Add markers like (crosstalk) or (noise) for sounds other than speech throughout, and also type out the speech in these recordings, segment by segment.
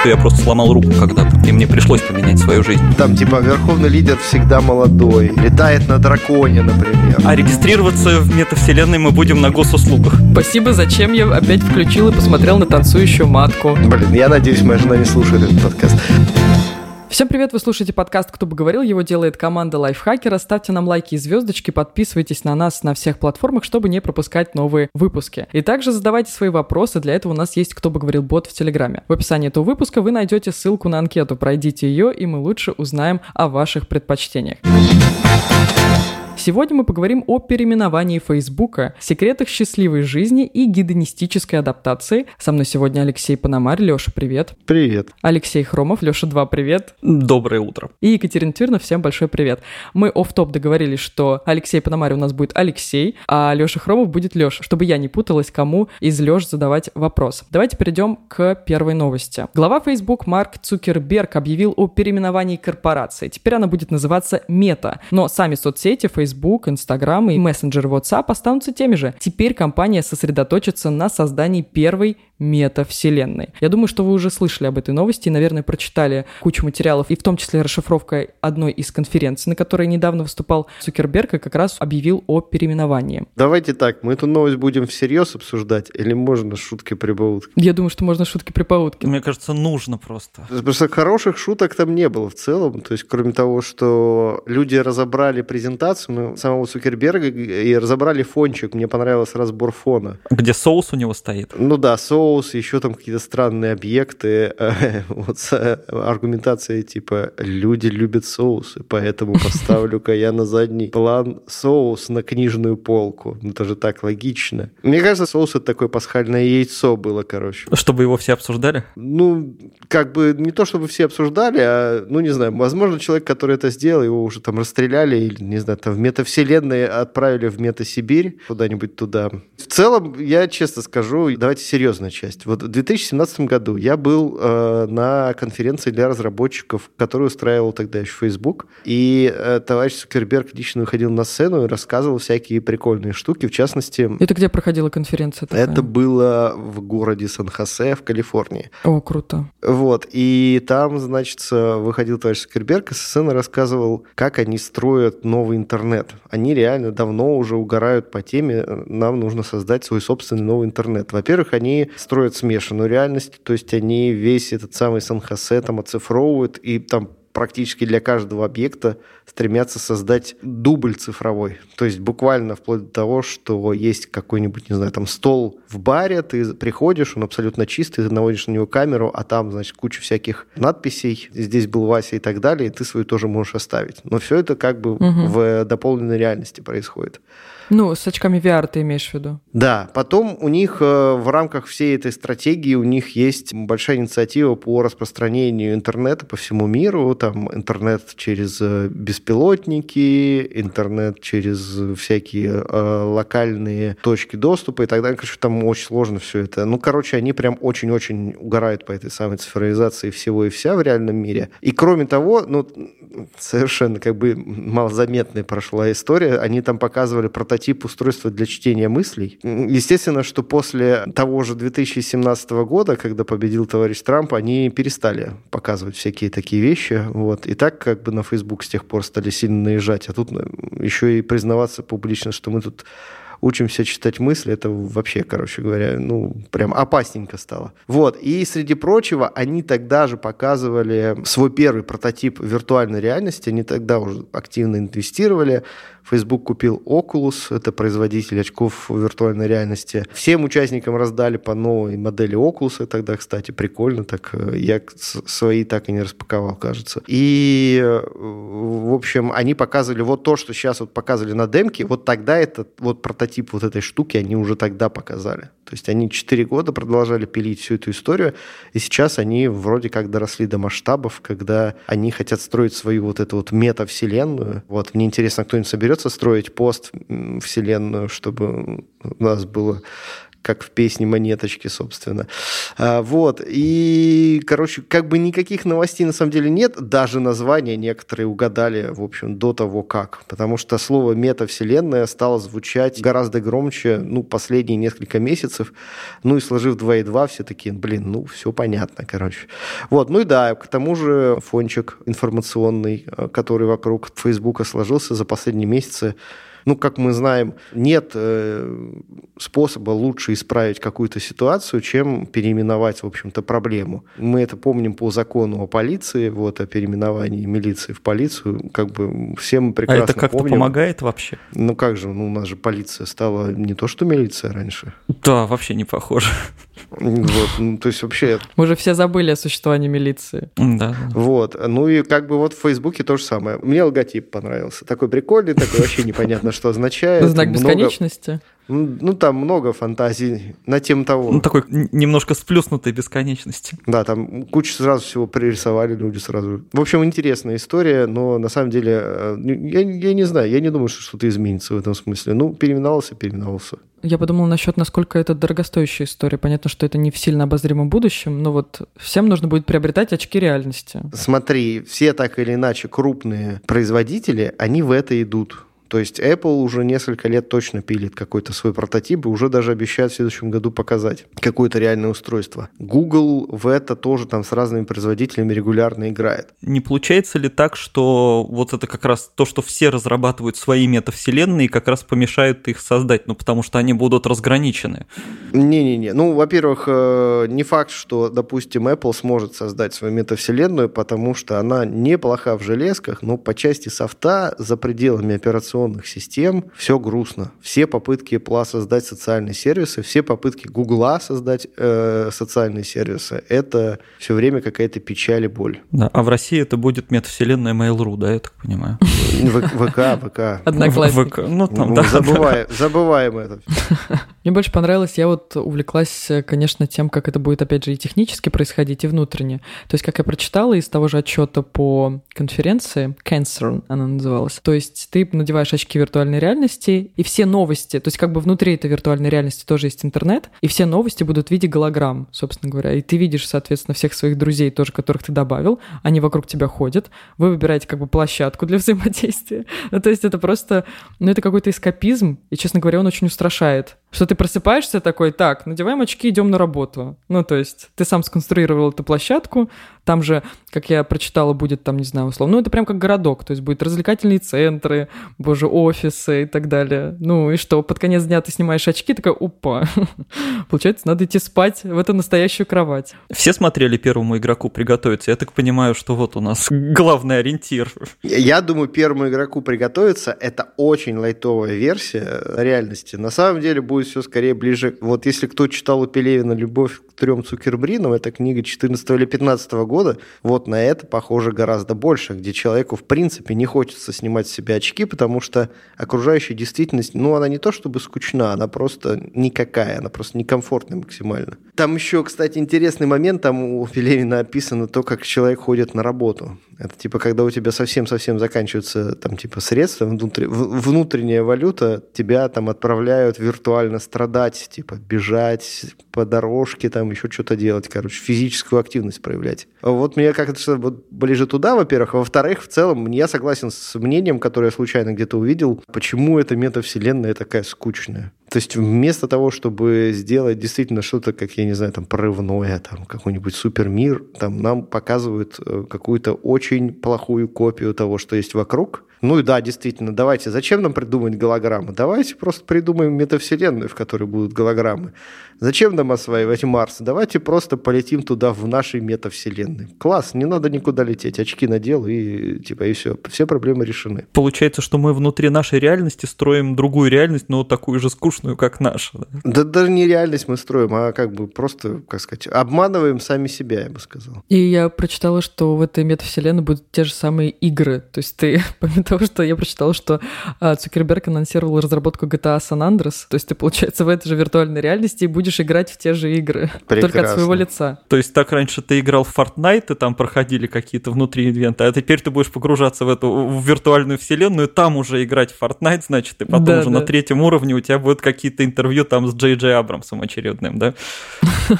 что я просто сломал руку когда-то, и мне пришлось поменять свою жизнь. Там типа верховный лидер всегда молодой, летает на драконе, например. А регистрироваться в метавселенной мы будем на госуслугах. Спасибо, зачем я опять включил и посмотрел на танцующую матку. Блин, я надеюсь, моя жена не слушает этот подкаст. Всем привет, вы слушаете подкаст «Кто бы говорил», его делает команда Лайфхакера. Ставьте нам лайки и звездочки, подписывайтесь на нас на всех платформах, чтобы не пропускать новые выпуски. И также задавайте свои вопросы, для этого у нас есть «Кто бы говорил» бот в Телеграме. В описании этого выпуска вы найдете ссылку на анкету, пройдите ее, и мы лучше узнаем о ваших предпочтениях. Сегодня мы поговорим о переименовании Фейсбука, секретах счастливой жизни и гедонистической адаптации. Со мной сегодня Алексей Пономарь. Леша, привет. Привет. Алексей Хромов. Леша, два, привет. Доброе утро. И Екатерина Тюрина, всем большой привет. Мы оф топ договорились, что Алексей Пономарь у нас будет Алексей, а Леша Хромов будет Леша, чтобы я не путалась, кому из Леш задавать вопрос. Давайте перейдем к первой новости. Глава Facebook Марк Цукерберг объявил о переименовании корпорации. Теперь она будет называться Мета, но сами соцсети Facebook Facebook, Instagram и мессенджер WhatsApp останутся теми же. Теперь компания сосредоточится на создании первой метавселенной. Я думаю, что вы уже слышали об этой новости и, наверное, прочитали кучу материалов, и в том числе расшифровка одной из конференций, на которой недавно выступал Цукерберг и как раз объявил о переименовании. Давайте так, мы эту новость будем всерьез обсуждать или можно шутки прибаутки? Я думаю, что можно шутки прибаутки. Мне кажется, нужно просто. Просто хороших шуток там не было в целом. То есть, кроме того, что люди разобрали презентацию самого Цукерберга и разобрали фончик. Мне понравился разбор фона. Где соус у него стоит? Ну да, соус соус, еще там какие-то странные объекты. (laughs) Вот аргументация типа «люди любят соусы, поэтому поставлю-ка (laughs) я на задний план соус на книжную полку». Ну, это же так логично. Мне кажется, соус — это такое пасхальное яйцо было, короче. Чтобы его все обсуждали? Ну, как бы не то, чтобы все обсуждали, а, ну, не знаю, возможно, человек, который это сделал, его уже там расстреляли или, не знаю, там в метавселенной отправили в метасибирь, куда-нибудь туда. В целом, я честно скажу, давайте серьезно часть. Вот в 2017 году я был э, на конференции для разработчиков, которую устраивал тогда еще Facebook, и э, товарищ Цукерберг лично выходил на сцену и рассказывал всякие прикольные штуки, в частности... Это где проходила конференция такая? Это было в городе Сан-Хосе в Калифорнии. О, круто. Вот, и там, значит, выходил товарищ Цукерберг и со сцены рассказывал, как они строят новый интернет. Они реально давно уже угорают по теме, нам нужно создать свой собственный новый интернет. Во-первых, они строят смешанную реальность, то есть они весь этот самый Сан-Хосе там оцифровывают, и там практически для каждого объекта стремятся создать дубль цифровой. То есть буквально вплоть до того, что есть какой-нибудь, не знаю, там стол в баре, ты приходишь, он абсолютно чистый, ты наводишь на него камеру, а там, значит, куча всяких надписей, здесь был Вася и так далее, и ты свою тоже можешь оставить. Но все это как бы угу. в дополненной реальности происходит. Ну, с очками VR ты имеешь в виду? Да. Потом у них э, в рамках всей этой стратегии у них есть большая инициатива по распространению интернета по всему миру. Там интернет через э, беспилотники, интернет через всякие э, локальные точки доступа и так далее. Конечно, там очень сложно все это. Ну, короче, они прям очень-очень угорают по этой самой цифровизации всего и вся в реальном мире. И кроме того, ну, совершенно как бы малозаметная прошла история. Они там показывали прототип прототип устройства для чтения мыслей. Естественно, что после того же 2017 года, когда победил товарищ Трамп, они перестали показывать всякие такие вещи. Вот. И так как бы на Facebook с тех пор стали сильно наезжать. А тут еще и признаваться публично, что мы тут учимся читать мысли, это вообще, короче говоря, ну, прям опасненько стало. Вот, и среди прочего, они тогда же показывали свой первый прототип виртуальной реальности, они тогда уже активно инвестировали, Facebook купил Oculus, это производитель очков виртуальной реальности. Всем участникам раздали по новой модели Oculus, тогда, кстати, прикольно, так э, я свои так и не распаковал, кажется. И, э, в общем, они показывали вот то, что сейчас вот показывали на демке, вот тогда этот вот прототип вот этой штуки они уже тогда показали. То есть они 4 года продолжали пилить всю эту историю, и сейчас они вроде как доросли до масштабов, когда они хотят строить свою вот эту вот метавселенную. Вот мне интересно, кто-нибудь соберется строить пост вселенную, чтобы у нас было как в песне «Монеточки», собственно. А, вот. И, короче, как бы никаких новостей на самом деле нет. Даже названия некоторые угадали, в общем, до того как. Потому что слово «метавселенная» стало звучать гораздо громче, ну, последние несколько месяцев. Ну, и сложив 2 и 2, все такие, блин, ну, все понятно, короче. Вот. Ну и да, к тому же фончик информационный, э, который вокруг Фейсбука сложился за последние месяцы, ну, как мы знаем, нет э, способа лучше исправить какую-то ситуацию, чем переименовать, в общем-то, проблему. Мы это помним по закону о полиции, вот, о переименовании милиции в полицию, как бы все мы прекрасно А это как-то помним. помогает вообще? Ну, как же, ну, у нас же полиция стала не то, что милиция раньше. Да, вообще не похоже. Вот, ну, то есть вообще... Мы уже все забыли о существовании милиции. Да. Вот, ну и как бы вот в Фейсбуке то же самое. Мне логотип понравился. Такой прикольный, такой вообще непонятно, что означает. Знак Много- бесконечности. Ну, там много фантазий на тему того. Ну, такой немножко сплюснутой бесконечности. Да, там кучу сразу всего пририсовали люди сразу. В общем, интересная история, но на самом деле, э, я, я не знаю, я не думаю, что что-то изменится в этом смысле. Ну, переименовался, переименовался. Я подумала насчет, насколько это дорогостоящая история. Понятно, что это не в сильно обозримом будущем, но вот всем нужно будет приобретать очки реальности. Смотри, все так или иначе крупные производители, они в это идут. То есть Apple уже несколько лет точно пилит какой-то свой прототип и уже даже обещает в следующем году показать какое-то реальное устройство. Google в это тоже там с разными производителями регулярно играет. Не получается ли так, что вот это как раз то, что все разрабатывают свои метавселенные, как раз помешают их создать, ну потому что они будут разграничены. Не-не-не. Ну, во-первых, э, не факт, что, допустим, Apple сможет создать свою метавселенную, потому что она неплоха в железках, но по части софта за пределами операционных систем все грустно. Все попытки Apple создать социальные сервисы, все попытки Google создать э, социальные сервисы, это все время какая-то печаль и боль. Да, а в России это будет метавселенная Mail.ru, да, я так понимаю? В- ВК, ВК. Одноклассники. ВК, Ну, там, Ну, да. забываем, забываем это. Мне больше понравилось, я вот увлеклась, конечно, тем, как это будет, опять же, и технически происходить, и внутренне. То есть, как я прочитала из того же отчета по конференции, Cancer она называлась, то есть ты надеваешь очки виртуальной реальности, и все новости, то есть как бы внутри этой виртуальной реальности тоже есть интернет, и все новости будут в виде голограмм, собственно говоря. И ты видишь, соответственно, всех своих друзей тоже, которых ты добавил, они вокруг тебя ходят, вы выбираете как бы площадку для (laughs) взаимодействия. Ну, то есть это просто, ну, это какой-то эскапизм, и, честно говоря, он очень устрашает. Что ты просыпаешься такой, так, надеваем очки, идем на работу. Ну, то есть ты сам сконструировал эту площадку, там же, как я прочитала, будет там, не знаю, условно, ну, это прям как городок, то есть будет развлекательные центры, боже, офисы и так далее. Ну, и что, под конец дня ты снимаешь очки, такая, опа, (laughs) получается, надо идти спать в эту настоящую кровать. Все смотрели первому игроку приготовиться. Я так понимаю, что вот у нас (laughs) главный ориентир. Я думаю, первому игроку приготовиться это очень лайтовая версия реальности. На самом деле будет все скорее ближе. Вот если кто читал у Пелевина «Любовь к трем Цукербринам», это книга 14 или 15 года, вот на это похоже гораздо больше, где человеку в принципе не хочется снимать с себя очки, потому что окружающая действительность, ну, она не то чтобы скучна, она просто никакая, она просто некомфортная максимально. Там еще, кстати, интересный момент, там у Пелевина описано то, как человек ходит на работу. Это типа, когда у тебя совсем-совсем заканчиваются там типа средства, внутри, внутренняя валюта, тебя там отправляют виртуально страдать, типа бежать по дорожке, там еще что-то делать, короче, физическую активность проявлять. Вот мне как-то вот ближе туда, во-первых. А во-вторых, в целом, я согласен с мнением, которое я случайно где-то увидел, почему эта метавселенная такая скучная. То есть вместо того, чтобы сделать действительно что-то, как, я не знаю, там, прорывное, там, какой-нибудь супермир, там, нам показывают э, какую-то очень плохую копию того, что есть вокруг. Ну и да, действительно, давайте, зачем нам придумать голограммы? Давайте просто придумаем метавселенную, в которой будут голограммы. Зачем нам осваивать Марс? Давайте просто полетим туда в нашей метавселенной. Класс, не надо никуда лететь, очки надел и типа и все, все проблемы решены. Получается, что мы внутри нашей реальности строим другую реальность, но такую же скучную, как наша. да? Да даже не реальность мы строим, а как бы просто, как сказать, обманываем сами себя, я бы сказал. И я прочитала, что в этой метавселенной будут те же самые игры. То есть ты (laughs) по того, что я прочитала, что а, Цукерберг анонсировал разработку GTA San Andreas. То есть ты, получается, в этой же виртуальной реальности будешь играть в те же игры, Прекрасно. только от своего лица. То есть так раньше ты играл в Fortnite, и там проходили какие-то внутри ивенты, а теперь ты будешь погружаться в эту в виртуальную вселенную, там уже играть в Fortnite, значит, и потом да, уже да. на третьем уровне у тебя будут какие-то интервью там с Джей Джей Абрамсом очередным, да? (laughs)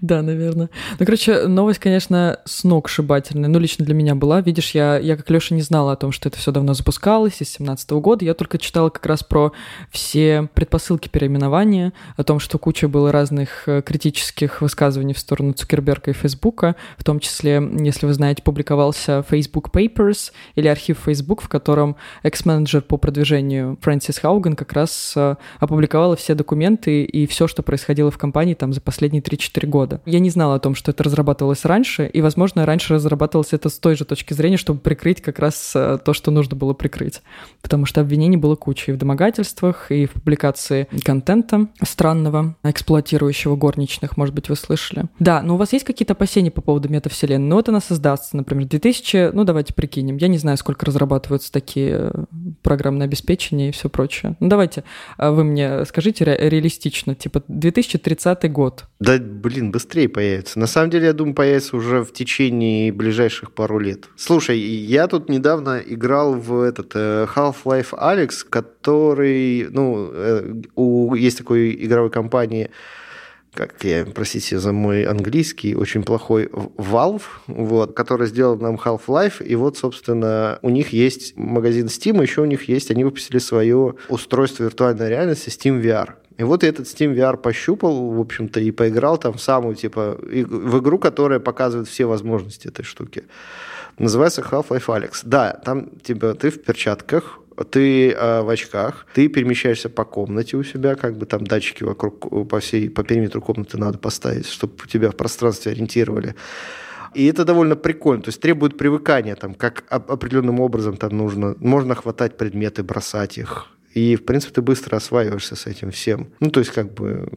Да, наверное. Ну, короче, новость, конечно, с ног шибательная. Ну, лично для меня была. Видишь, я, я как Леша не знала о том, что это все давно запускалось, с 2017 года. Я только читала как раз про все предпосылки переименования, о том, что куча было разных э, критических высказываний в сторону Цукерберга и Фейсбука. В том числе, если вы знаете, публиковался Facebook Papers или архив Facebook, в котором экс-менеджер по продвижению Фрэнсис Хауган как раз э, опубликовала все документы и все, что происходило в компании там за последние 3-4 года. Я не знала о том, что это разрабатывалось раньше, и, возможно, раньше разрабатывалось это с той же точки зрения, чтобы прикрыть как раз э, то, что нужно было прикрыть. Потому что обвинений было куча и в домогательствах, и в публикации контента странного, эксплуатирующего горничных, может быть, вы слышали. Да, но у вас есть какие-то опасения по поводу метавселенной? Ну вот она создастся, например, 2000, ну давайте прикинем, я не знаю, сколько разрабатываются такие э, программные обеспечения и все прочее. Ну давайте, э, вы мне скажите ре- реалистично, типа 2030 год. Да, блин, быстрее появится. На самом деле, я думаю, появится уже в течение ближайших пару лет. Слушай, я тут недавно играл в этот э, Half-Life Alex, который, ну, у, есть такой игровой компании как я, простите за мой английский, очень плохой Valve, вот, который сделал нам Half-Life, и вот, собственно, у них есть магазин Steam, еще у них есть, они выпустили свое устройство виртуальной реальности Steam VR. И вот я этот Steam VR пощупал, в общем-то, и поиграл там в самую, типа, в игру, которая показывает все возможности этой штуки. Называется Half-Life Alex. Да, там, типа, ты в перчатках, ты э, в очках, ты перемещаешься по комнате у себя, как бы там датчики вокруг, по всей, по периметру комнаты надо поставить, чтобы тебя в пространстве ориентировали. И это довольно прикольно. То есть требует привыкания, там, как определенным образом там нужно, можно хватать предметы, бросать их. И, в принципе, ты быстро осваиваешься с этим всем. Ну, то есть, как бы,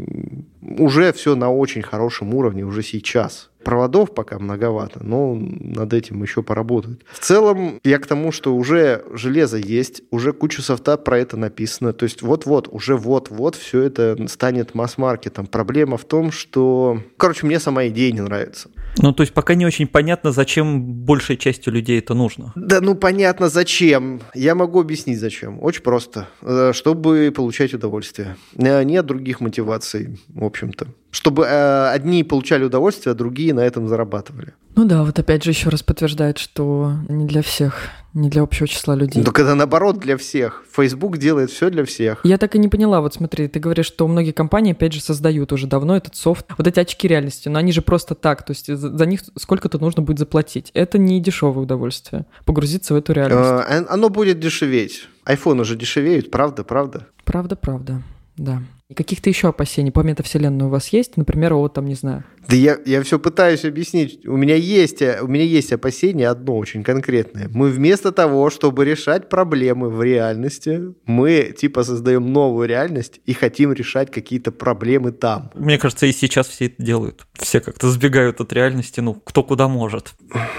уже все на очень хорошем уровне, уже сейчас. Проводов пока многовато, но над этим еще поработают. В целом, я к тому, что уже железо есть, уже куча софта про это написано. То есть вот-вот, уже вот-вот все это станет масс-маркетом. Проблема в том, что... Короче, мне сама идея не нравится. Ну, то есть пока не очень понятно, зачем большей частью людей это нужно. Да, ну понятно, зачем. Я могу объяснить, зачем. Очень просто. Э, чтобы получать удовольствие. Э, нет других мотиваций, в общем-то чтобы э, одни получали удовольствие, а другие на этом зарабатывали. Ну да, вот опять же еще раз подтверждает, что не для всех, не для общего числа людей. Ну, когда наоборот для всех. Facebook делает все для всех. Я так и не поняла. Вот смотри, ты говоришь, что многие компании, опять же, создают уже давно этот софт. Вот эти очки реальности, но они же просто так, то есть за, за них сколько-то нужно будет заплатить. Это не дешевое удовольствие, погрузиться в эту реальность. Э, оно будет дешеветь. Айфон уже дешевеют, правда, правда? Правда, правда, да. И каких-то еще опасений по метавселенной у вас есть? Например, вот там, не знаю. Да я, я все пытаюсь объяснить. У меня, есть, у меня есть опасение одно очень конкретное. Мы вместо того, чтобы решать проблемы в реальности, мы типа создаем новую реальность и хотим решать какие-то проблемы там. Мне кажется, и сейчас все это делают. Все как-то сбегают от реальности, ну, кто куда может.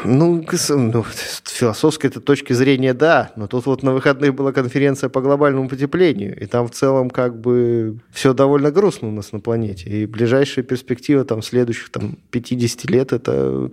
Ну, ну с философской -то точки зрения, да. Но тут вот на выходных была конференция по глобальному потеплению, и там в целом как бы все довольно грустно у нас на планете. И ближайшая перспектива там следующих там 50 лет это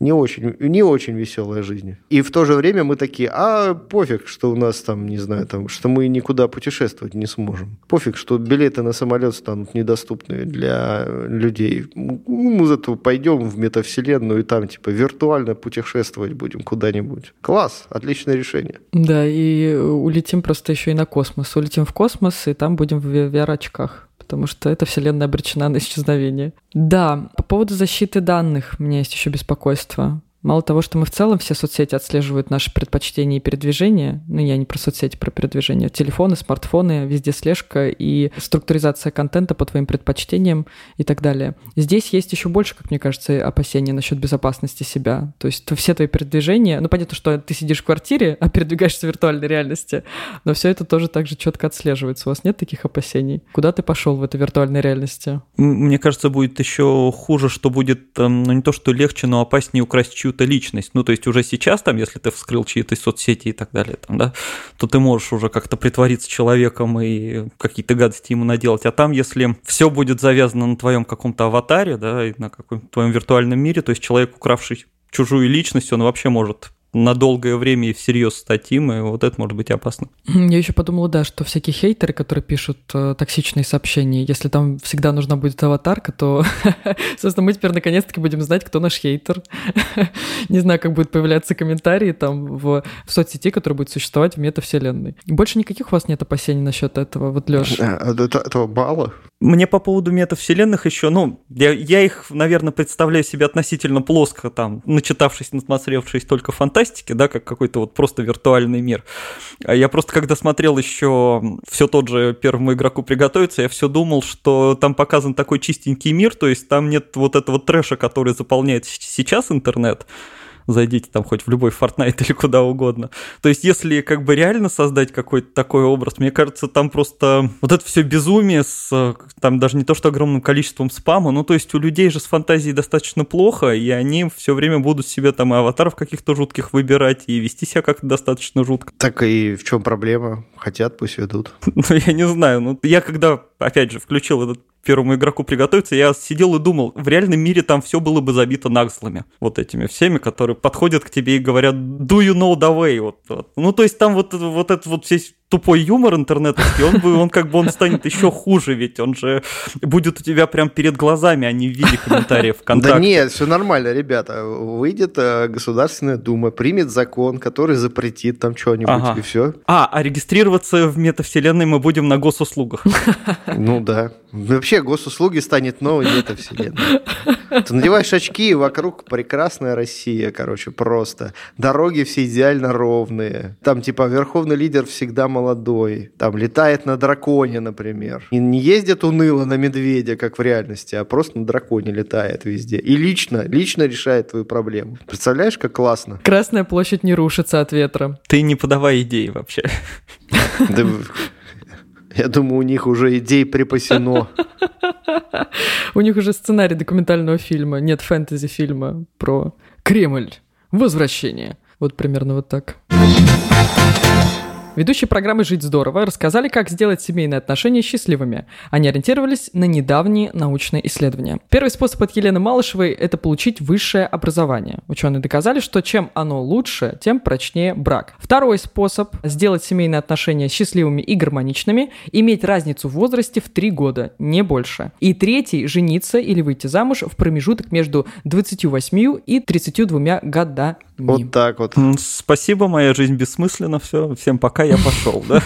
не очень, не очень веселая жизнь. И в то же время мы такие, а пофиг, что у нас там, не знаю, там, что мы никуда путешествовать не сможем. Пофиг, что билеты на самолет станут недоступны для людей. Мы зато пойдем в метавселенную и там типа виртуально путешествовать будем куда-нибудь. Класс, отличное решение. Да, и улетим просто еще и на космос. Улетим в космос, и там будем в VR-очках очках, потому что эта вселенная обречена на исчезновение. Да, по поводу защиты данных у меня есть еще беспокойство. Мало того, что мы в целом все соцсети отслеживают наши предпочтения и передвижения, ну я не про соцсети, про передвижение, телефоны, смартфоны, везде слежка и структуризация контента по твоим предпочтениям и так далее. Здесь есть еще больше, как мне кажется, опасений насчет безопасности себя. То есть все твои передвижения, ну понятно, что ты сидишь в квартире, а передвигаешься в виртуальной реальности, но все это тоже так же четко отслеживается. У вас нет таких опасений? Куда ты пошел в этой виртуальной реальности? Мне кажется, будет еще хуже, что будет, эм, ну не то, что легче, но опаснее украсть чью чью-то личность. Ну, то есть уже сейчас, там, если ты вскрыл чьи-то соцсети и так далее, там, да, то ты можешь уже как-то притвориться человеком и какие-то гадости ему наделать. А там, если все будет завязано на твоем каком-то аватаре, да, и на каком-то твоем виртуальном мире, то есть человек, укравший чужую личность, он вообще может на долгое время и всерьез стать им, и вот это может быть опасно. Я еще подумала, да, что всякие хейтеры, которые пишут э, токсичные сообщения, если там всегда нужна будет аватарка, то, (laughs) собственно, мы теперь наконец-таки будем знать, кто наш хейтер. (laughs) Не знаю, как будут появляться комментарии там в, в соцсети, которая будет существовать в метавселенной. Больше никаких у вас нет опасений насчет этого, вот, Леш? А, этого балла? Мне по поводу метавселенных еще, ну, я, я их, наверное, представляю себе относительно плоско, там, начитавшись, насмотревшись только фантастики, да, как какой-то вот просто виртуальный мир. А я просто, когда смотрел еще все тот же первому игроку приготовиться, я все думал, что там показан такой чистенький мир, то есть там нет вот этого трэша, который заполняет сейчас интернет, зайдите там хоть в любой Fortnite (laughs) или куда угодно. То есть, если как бы реально создать какой-то такой образ, мне кажется, там просто вот это все безумие с там даже не то что огромным количеством спама, ну то есть у людей же с фантазией достаточно плохо, и они все время будут себе там и аватаров каких-то жутких выбирать, и вести себя как-то достаточно жутко. Так и в чем проблема? Хотят, пусть ведут. (laughs) Ну, я не знаю. Ну, я когда, опять же, включил этот первому игроку приготовиться, я сидел и думал, в реальном мире там все было бы забито нагслами, вот этими всеми, которые подходят к тебе и говорят, do you know the way, вот, вот. Ну, то есть там вот, вот этот вот весь тупой юмор интернетовский, он, бы, он как бы он станет еще хуже, ведь он же будет у тебя прям перед глазами, а не в виде комментариев ВКонтакте. Да нет, все нормально, ребята. Выйдет э, Государственная Дума, примет закон, который запретит там что-нибудь, ага. и все. А, а регистрироваться в метавселенной мы будем на госуслугах. Ну да. Вообще госуслуги станет новой метавселенной. Ты надеваешь очки, и вокруг прекрасная Россия, короче, просто. Дороги все идеально ровные. Там типа верховный лидер всегда молодой, там летает на драконе, например. И не ездит уныло на медведя, как в реальности, а просто на драконе летает везде. И лично, лично решает твою проблему. Представляешь, как классно? Красная площадь не рушится от ветра. Ты не подавай идеи вообще. Я думаю, у них уже идей припасено. У них уже сценарий документального фильма, нет фэнтези-фильма про Кремль. Возвращение. Вот примерно вот так. Ведущие программы «Жить здорово» рассказали, как сделать семейные отношения счастливыми. Они ориентировались на недавние научные исследования. Первый способ от Елены Малышевой – это получить высшее образование. Ученые доказали, что чем оно лучше, тем прочнее брак. Второй способ – сделать семейные отношения счастливыми и гармоничными – иметь разницу в возрасте в 3 года, не больше. И третий – жениться или выйти замуж в промежуток между 28 и 32 годами. Вот так вот. Спасибо, моя жизнь бессмысленна, все, всем пока, я пошел, да?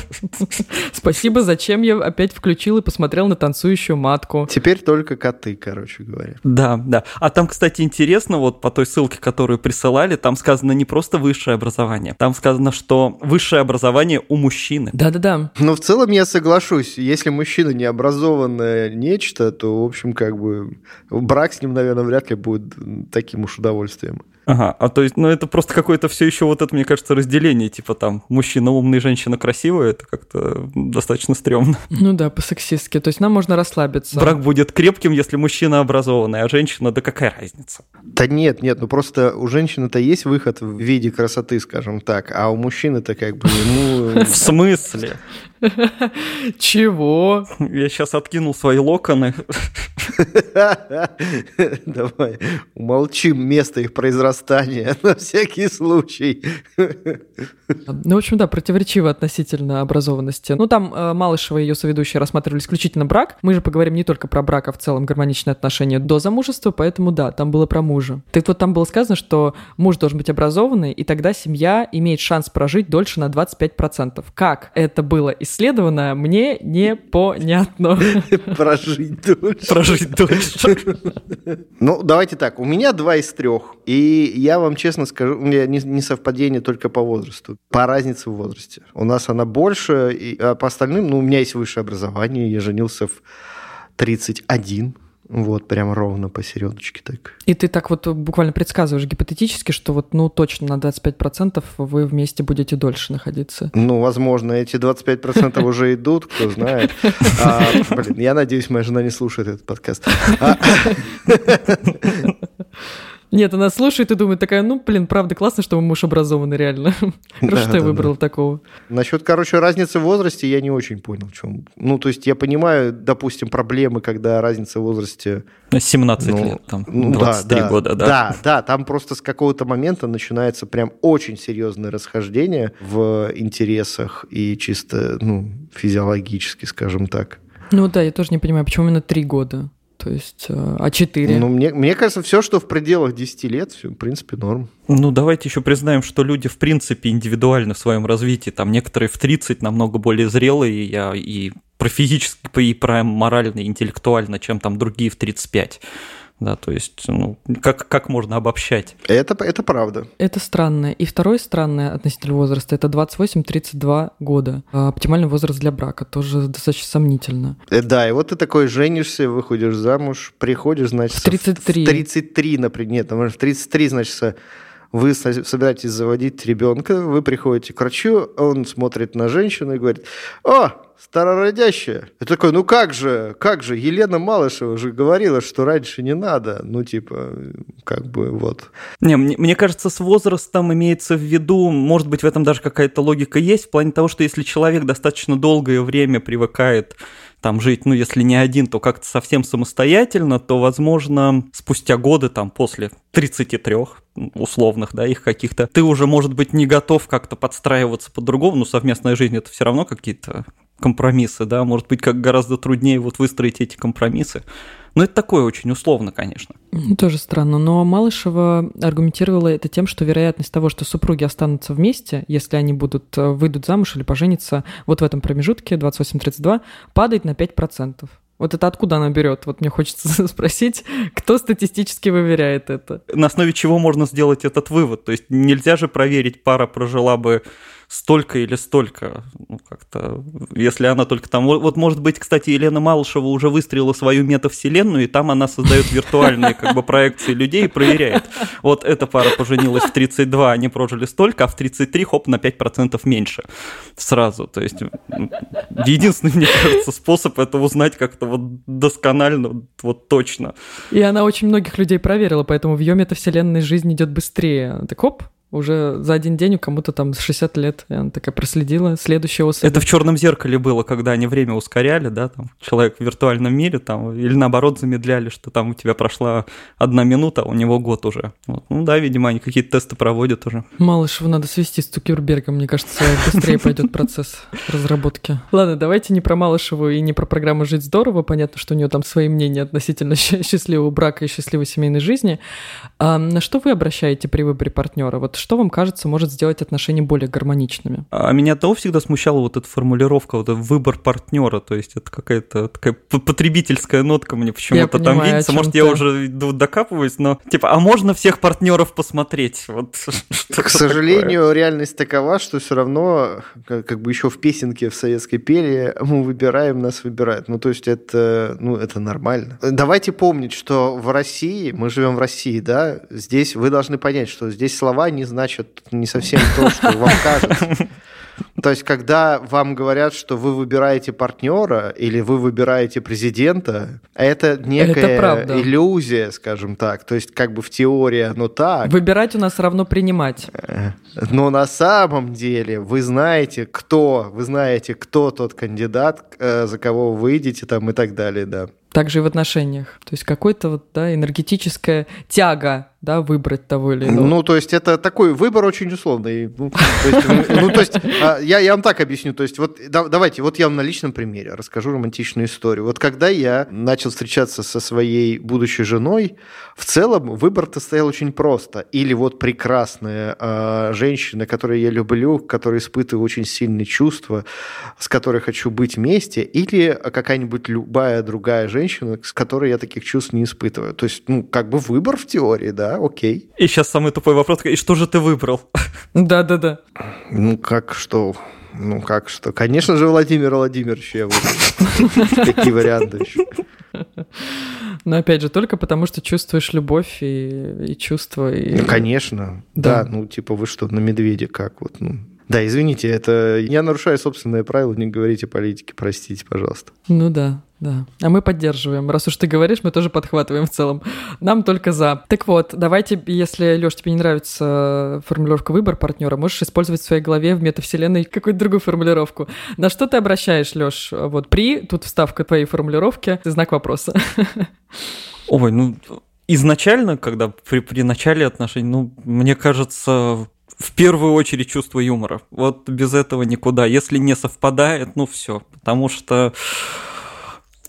(laughs) Спасибо, зачем я опять включил и посмотрел на танцующую матку. Теперь только коты, короче говоря. Да, да. А там, кстати, интересно, вот по той ссылке, которую присылали, там сказано не просто высшее образование, там сказано, что высшее образование у мужчины. Да-да-да. Но в целом я соглашусь, если мужчина не образованное нечто, то, в общем, как бы брак с ним, наверное, вряд ли будет таким уж удовольствием. Ага, а то есть, ну это просто какое-то все еще вот это, мне кажется, разделение, типа там мужчина умный, женщина красивая, это как-то достаточно стрёмно. Ну да, по-сексистски, то есть нам можно расслабиться. Брак будет крепким, если мужчина образованный, а женщина, да какая разница? Да нет, нет, ну просто у женщины-то есть выход в виде красоты, скажем так, а у мужчины-то как бы ему... (laughs) В смысле? (laughs) Чего? Я сейчас откинул свои локоны. (laughs) Давай, умолчим место их произрастания (laughs) на всякий случай. Ну, в общем, да, противоречиво относительно образованности. Ну, там э, Малышева и ее соведущие рассматривали исключительно брак. Мы же поговорим не только про брак, а в целом гармоничные отношения до замужества, поэтому да, там было про мужа. Так вот, там было сказано, что муж должен быть образованный, и тогда семья имеет шанс прожить дольше на 25%. Как это было исследовано, мне непонятно. (laughs) Прожить дольше. Прожить дольше. Ну, давайте так. У меня два из трех. И я вам честно скажу, у меня не совпадение только по возрасту. По разнице в возрасте. У нас она больше, а по остальным, ну, у меня есть высшее образование. Я женился в 31. Вот, прям ровно посередочке так. И ты так вот буквально предсказываешь гипотетически, что вот, ну, точно на 25% вы вместе будете дольше находиться. Ну, возможно, эти 25% уже идут, кто знает. А, блин, я надеюсь, моя жена не слушает этот подкаст. Нет, она слушает и думает такая, ну, блин, правда классно, что мой муж образованный, реально. (laughs) Хорошо, что я выбрала такого. Насчет, короче, разницы в возрасте я не очень понял, в чем. Ну, то есть я понимаю, допустим, проблемы, когда разница в возрасте... 17 ну, лет, там, 23 да, года, да. Да, да, там просто с какого-то момента начинается прям очень серьезное расхождение в интересах и чисто, ну, физиологически, скажем так. Ну да, я тоже не понимаю, почему именно три года. То есть, э, а 4? Ну, мне, мне кажется, все, что в пределах 10 лет, все, в принципе, норм. Ну, давайте еще признаем, что люди, в принципе, индивидуальны в своем развитии. Там некоторые в 30 намного более зрелые, и, и про физически, и про морально, и интеллектуально, чем там другие в 35. Да, то есть, ну, как, как можно обобщать? Это, это правда. Это странно. И второе странное относительно возраста – это 28-32 года. А оптимальный возраст для брака тоже достаточно сомнительно. Э, да, и вот ты такой женишься, выходишь замуж, приходишь, значит... В 33. В 33, например. Нет, в 33, значит, вы собираетесь заводить ребенка, вы приходите к врачу, он смотрит на женщину и говорит, о, старородящая. Я такой, ну как же, как же, Елена Малышева же говорила, что раньше не надо. Ну, типа, как бы вот. Не, мне, мне кажется, с возрастом имеется в виду, может быть, в этом даже какая-то логика есть, в плане того, что если человек достаточно долгое время привыкает там жить, ну, если не один, то как-то совсем самостоятельно, то, возможно, спустя годы, там, после 33 условных, да, их каких-то, ты уже, может быть, не готов как-то подстраиваться по-другому, но совместная жизнь это все равно какие-то компромиссы, да, может быть, как гораздо труднее вот выстроить эти компромиссы. Но это такое очень условно, конечно. Тоже странно. Но Малышева аргументировала это тем, что вероятность того, что супруги останутся вместе, если они будут э, выйдут замуж или пожениться вот в этом промежутке 28-32, падает на 5%. Вот это откуда она берет? Вот мне хочется (laughs) спросить, кто статистически выверяет это? На основе чего можно сделать этот вывод? То есть нельзя же проверить, пара прожила бы столько или столько. Ну, как-то, если она только там... Вот, может быть, кстати, Елена Малышева уже выстрелила свою метавселенную, и там она создает виртуальные как бы проекции людей и проверяет. Вот эта пара поженилась в 32, они прожили столько, а в 33, хоп, на 5% меньше сразу. То есть единственный, мне кажется, способ это узнать как-то вот досконально, вот точно. И она очень многих людей проверила, поэтому в ее метавселенной жизнь идет быстрее. Так хоп, уже за один день у кому-то там 60 лет. И она такая проследила. Следующая особь. Это в черном зеркале было, когда они время ускоряли, да, там человек в виртуальном мире, там, или наоборот замедляли, что там у тебя прошла одна минута, а у него год уже. Вот. Ну да, видимо, они какие-то тесты проводят уже. Малышеву надо свести с Цукербергом, мне кажется, быстрее пойдет процесс разработки. Ладно, давайте не про Малышеву и не про программу «Жить здорово». Понятно, что у нее там свои мнения относительно (laughs) счастливого брака и счастливой семейной жизни. А на что вы обращаете при выборе партнера? Вот что вам кажется может сделать отношения более гармоничными? А меня того всегда смущала вот эта формулировка, вот этот выбор партнера, то есть это какая-то такая потребительская нотка мне почему-то там видится. Может, я уже докапываюсь, но типа, а можно всех партнеров посмотреть? Вот, (laughs) К сожалению, такое? реальность такова, что все равно, как, как бы еще в песенке в советской пели, мы выбираем, нас выбирают. Ну, то есть это, ну, это нормально. Давайте помнить, что в России, мы живем в России, да, здесь вы должны понять, что здесь слова не значит не совсем то, что вам кажется. (laughs) То есть, когда вам говорят, что вы выбираете партнера или вы выбираете президента, это некая это иллюзия, скажем так. То есть, как бы в теории оно так. Выбирать у нас равно принимать. Э, но на самом деле вы знаете, кто, вы знаете, кто тот кандидат, э, за кого вы выйдете там и так далее, да. Также и в отношениях. То есть какой-то вот, да, энергетическая тяга да, выбрать того или иного. Ну, то есть это такой выбор очень условный. Ну, то есть, ну, то есть а, я, я вам так объясню. То есть вот да, давайте, вот я вам на личном примере расскажу романтичную историю. Вот когда я начал встречаться со своей будущей женой, в целом выбор-то стоял очень просто. Или вот прекрасная э, женщина, которую я люблю, которая испытываю очень сильные чувства, с которой хочу быть вместе, или какая-нибудь любая другая женщина, с которой я таких чувств не испытываю. То есть, ну, как бы выбор в теории, да, окей. И сейчас самый тупой вопрос, и что же ты выбрал? Да-да-да. Ну, как что? Ну, как что? Конечно же, Владимир Владимирович я выбрал. Какие (laughs) варианты еще? Но опять же, только потому, что чувствуешь любовь и, и чувства. И... Ну, конечно. Да. да, ну, типа, вы что, на медведе как вот, ну, Да, извините, это я нарушаю собственное правило, не говорите политики, простите, пожалуйста. Ну да, да. А мы поддерживаем. Раз уж ты говоришь, мы тоже подхватываем в целом. Нам только за. Так вот, давайте, если, Леш, тебе не нравится формулировка выбор партнера, можешь использовать в своей голове в метавселенной какую-то другую формулировку. На что ты обращаешь, Леш? Вот при, тут вставка твоей формулировки, знак вопроса. Ой, ну изначально, когда при, при начале отношений, ну, мне кажется, в первую очередь чувство юмора. Вот без этого никуда. Если не совпадает, ну все. Потому что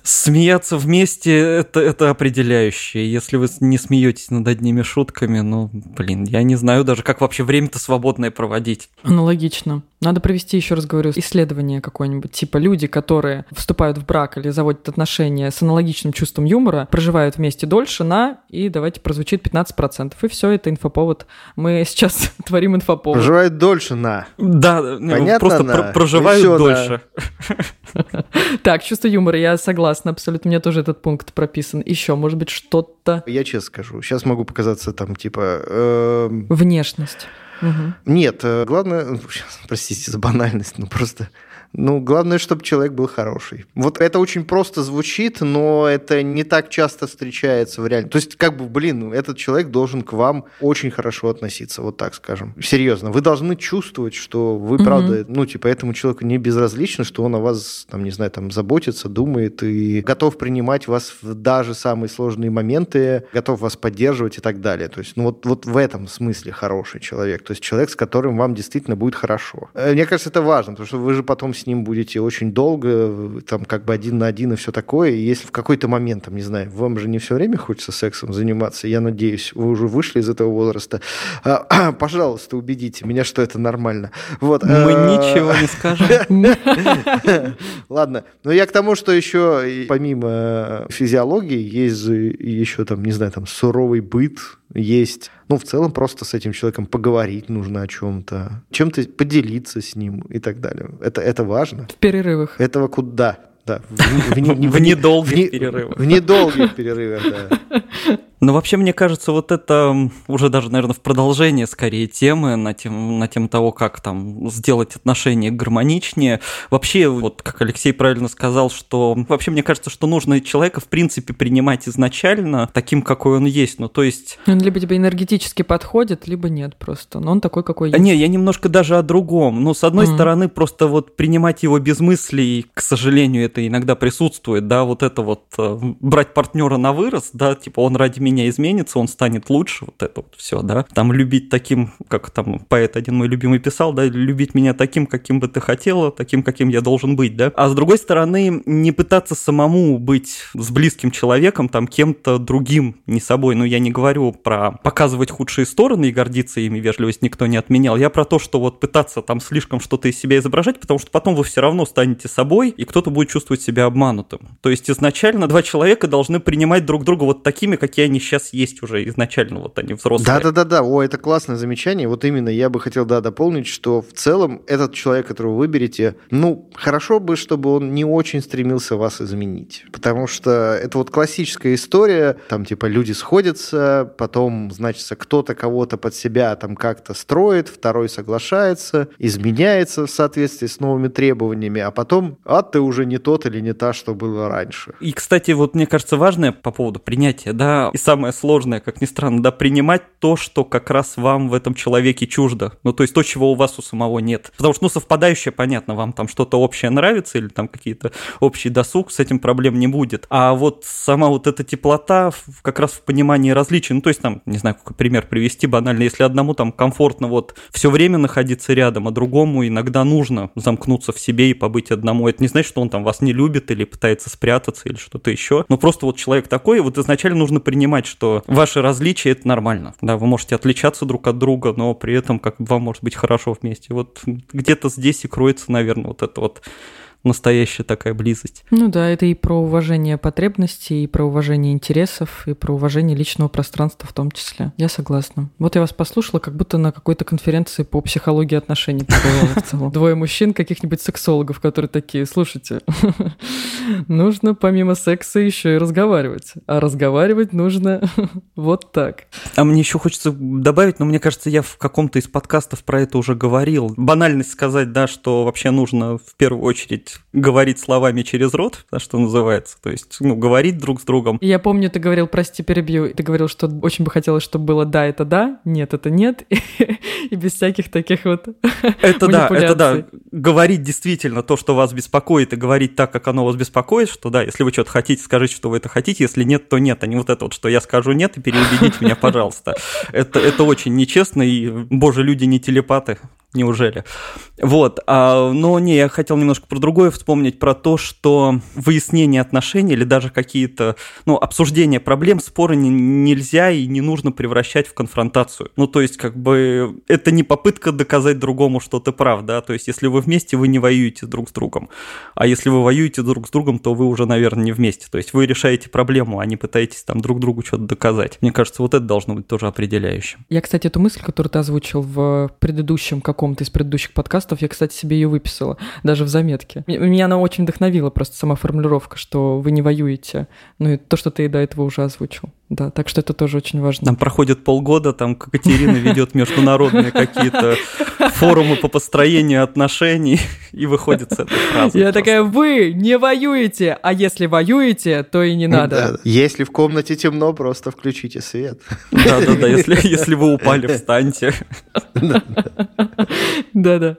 Смеяться вместе это, это определяющее. Если вы не смеетесь над одними шутками, ну, блин, я не знаю даже, как вообще время-то свободное проводить. Аналогично. Надо провести, еще раз говорю, исследование какое-нибудь. Типа люди, которые вступают в брак или заводят отношения с аналогичным чувством юмора, проживают вместе дольше на, и давайте прозвучит 15%. И все, это инфоповод. Мы сейчас (laughs) творим инфоповод. Проживают дольше на. Да, Понятно, просто на. проживают дольше. (laughs) (laughs) Так, чувство юмора, я согласна абсолютно. У меня тоже этот пункт прописан. Еще, может быть, что-то... Я честно скажу, сейчас могу показаться там, типа... Эм, Внешность. Угу. Нет, э, главное, (laughs) простите за банальность, но просто ну, главное, чтобы человек был хороший. Вот это очень просто звучит, но это не так часто встречается в реальности. То есть, как бы, блин, ну, этот человек должен к вам очень хорошо относиться, вот так скажем. Серьезно. Вы должны чувствовать, что вы, угу. правда, ну, типа, этому человеку не безразлично, что он о вас, там, не знаю, там, заботится, думает и готов принимать вас в даже самые сложные моменты, готов вас поддерживать и так далее. То есть, ну, вот, вот в этом смысле хороший человек. То есть, человек, с которым вам действительно будет хорошо. Э, мне кажется, это важно, потому что вы же потом с ним будете очень долго, там как бы один на один и все такое. И если в какой-то момент, там, не знаю, вам же не все время хочется сексом заниматься, я надеюсь, вы уже вышли из этого возраста, а, (clears throat) пожалуйста, убедите меня, что это нормально. Вот. Мы а, ничего не скажем. (laughs) Ладно. Но я к тому, что еще помимо физиологии есть еще там, не знаю, там суровый быт, есть. Ну, в целом, просто с этим человеком поговорить нужно о чем-то, чем-то поделиться с ним и так далее. Это, это важно. В перерывах. Этого куда? Да, (laughs) в, в, в, в недолгих перерывах. В недолгих перерывах, да. (laughs) Ну, вообще, мне кажется, вот это уже даже, наверное, в продолжение скорее темы на, тем, на тему того, как там сделать отношения гармоничнее. Вообще, вот как Алексей правильно сказал, что вообще мне кажется, что нужно человека, в принципе, принимать изначально таким, какой он есть. Ну, то есть... Он либо тебе энергетически подходит, либо нет просто. Но он такой, какой есть. Не, я немножко даже о другом. Ну, с одной mm-hmm. стороны, просто вот принимать его без мыслей, к сожалению, это иногда присутствует, да, вот это вот э, брать партнера на вырос, да, типа он ради меня меня изменится, он станет лучше, вот это вот все, да. Там любить таким, как там поэт один мой любимый писал, да, любить меня таким, каким бы ты хотела, таким, каким я должен быть, да. А с другой стороны, не пытаться самому быть с близким человеком, там, кем-то другим, не собой. Ну, я не говорю про показывать худшие стороны и гордиться ими, вежливость никто не отменял. Я про то, что вот пытаться там слишком что-то из себя изображать, потому что потом вы все равно станете собой, и кто-то будет чувствовать себя обманутым. То есть изначально два человека должны принимать друг друга вот такими, какие они сейчас есть уже изначально, вот они взрослые. Да-да-да, о, это классное замечание. Вот именно я бы хотел, да, дополнить, что в целом этот человек, которого вы выберете, ну, хорошо бы, чтобы он не очень стремился вас изменить. Потому что это вот классическая история, там типа люди сходятся, потом, значит, кто-то кого-то под себя там как-то строит, второй соглашается, изменяется в соответствии с новыми требованиями, а потом, а ты уже не тот или не та, что было раньше. И, кстати, вот мне кажется важное по поводу принятия, да, и самое сложное, как ни странно, да, принимать то, что как раз вам в этом человеке чуждо. Ну, то есть то, чего у вас у самого нет. Потому что, ну, совпадающее, понятно, вам там что-то общее нравится или там какие-то общий досуг, с этим проблем не будет. А вот сама вот эта теплота как раз в понимании различий. Ну, то есть там, не знаю, какой пример привести банально, если одному там комфортно вот все время находиться рядом, а другому иногда нужно замкнуться в себе и побыть одному. Это не значит, что он там вас не любит или пытается спрятаться или что-то еще. Но просто вот человек такой, вот изначально нужно принимать понимать, что ваши различия это нормально. Да, вы можете отличаться друг от друга, но при этом как вам может быть хорошо вместе. Вот где-то здесь и кроется, наверное, вот это вот настоящая такая близость. Ну да, это и про уважение потребностей, и про уважение интересов, и про уважение личного пространства в том числе. Я согласна. Вот я вас послушала, как будто на какой-то конференции по психологии отношений в целом. Двое мужчин, каких-нибудь сексологов, которые такие, слушайте, (laughs) нужно помимо секса еще и разговаривать. А разговаривать нужно (laughs) вот так. А мне еще хочется добавить, но мне кажется, я в каком-то из подкастов про это уже говорил. Банальность сказать, да, что вообще нужно в первую очередь говорить словами через рот, да, что называется. То есть, ну, говорить друг с другом. Я помню, ты говорил, прости, перебью, ты говорил, что очень бы хотелось, чтобы было да, это да, нет, это нет, (laughs) и без всяких таких вот Это да, это да. Говорить действительно то, что вас беспокоит, и говорить так, как оно вас беспокоит, что да, если вы что-то хотите, скажите, что вы это хотите, если нет, то нет, а не вот это вот, что я скажу нет, и переубедите меня, пожалуйста. Это, это очень нечестно, и, боже, люди не телепаты, Неужели? Вот. А, но не, я хотел немножко про другое вспомнить, про то, что выяснение отношений или даже какие-то, ну, обсуждение проблем, споры не, нельзя и не нужно превращать в конфронтацию. Ну, то есть, как бы, это не попытка доказать другому, что ты прав, да, то есть, если вы вместе, вы не воюете друг с другом. А если вы воюете друг с другом, то вы уже, наверное, не вместе. То есть, вы решаете проблему, а не пытаетесь там друг другу что-то доказать. Мне кажется, вот это должно быть тоже определяющим. Я, кстати, эту мысль, которую ты озвучил в предыдущем, как каком-то из предыдущих подкастов. Я, кстати, себе ее выписала, даже в заметке. Меня она очень вдохновила, просто сама формулировка, что вы не воюете. Ну и то, что ты до этого уже озвучил. Да, так что это тоже очень важно. Там проходит полгода, там Катерина ведет международные какие-то форумы по построению отношений и выходит с этой фразы. Я такая, вы не воюете, а если воюете, то и не надо. Если в комнате темно, просто включите свет. Да-да-да, если, если вы упали, встаньте. Да-да.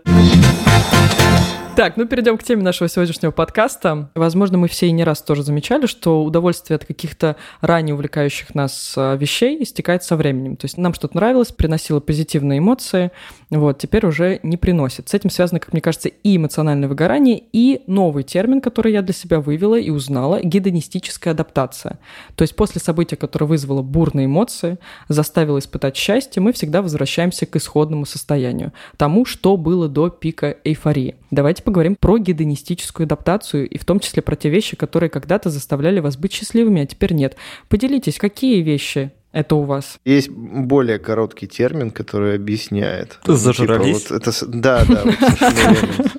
Так, ну перейдем к теме нашего сегодняшнего подкаста. Возможно, мы все и не раз тоже замечали, что удовольствие от каких-то ранее увлекающих нас а, вещей истекает со временем. То есть нам что-то нравилось, приносило позитивные эмоции, вот, теперь уже не приносит. С этим связано, как мне кажется, и эмоциональное выгорание, и новый термин, который я для себя вывела и узнала, гедонистическая адаптация. То есть после события, которое вызвало бурные эмоции, заставило испытать счастье, мы всегда возвращаемся к исходному состоянию, тому, что было до пика эйфории. Давайте поговорим про гедонистическую адаптацию и в том числе про те вещи, которые когда-то заставляли вас быть счастливыми, а теперь нет. Поделитесь, какие вещи это у вас? Есть более короткий термин, который объясняет. Зажрались? Ну, типа, вот это, да, да.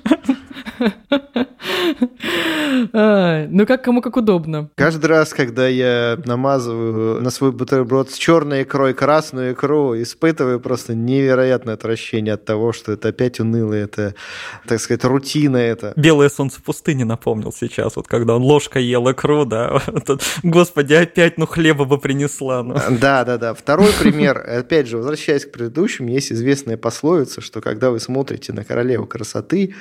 (laughs) Вот, (laughs) ну, как кому как удобно. Каждый раз, когда я намазываю на свой бутерброд с черной икрой красную икру, испытываю просто невероятное отвращение от того, что это опять уныло, это, так сказать, рутина это. Белое солнце пустыни напомнил сейчас, вот когда он ложкой ел икру, да, (laughs) господи, опять, ну, хлеба бы принесла. Ну. Да, да, да. Второй пример, опять же, возвращаясь к предыдущему, есть известная пословица, что когда вы смотрите на королеву красоты,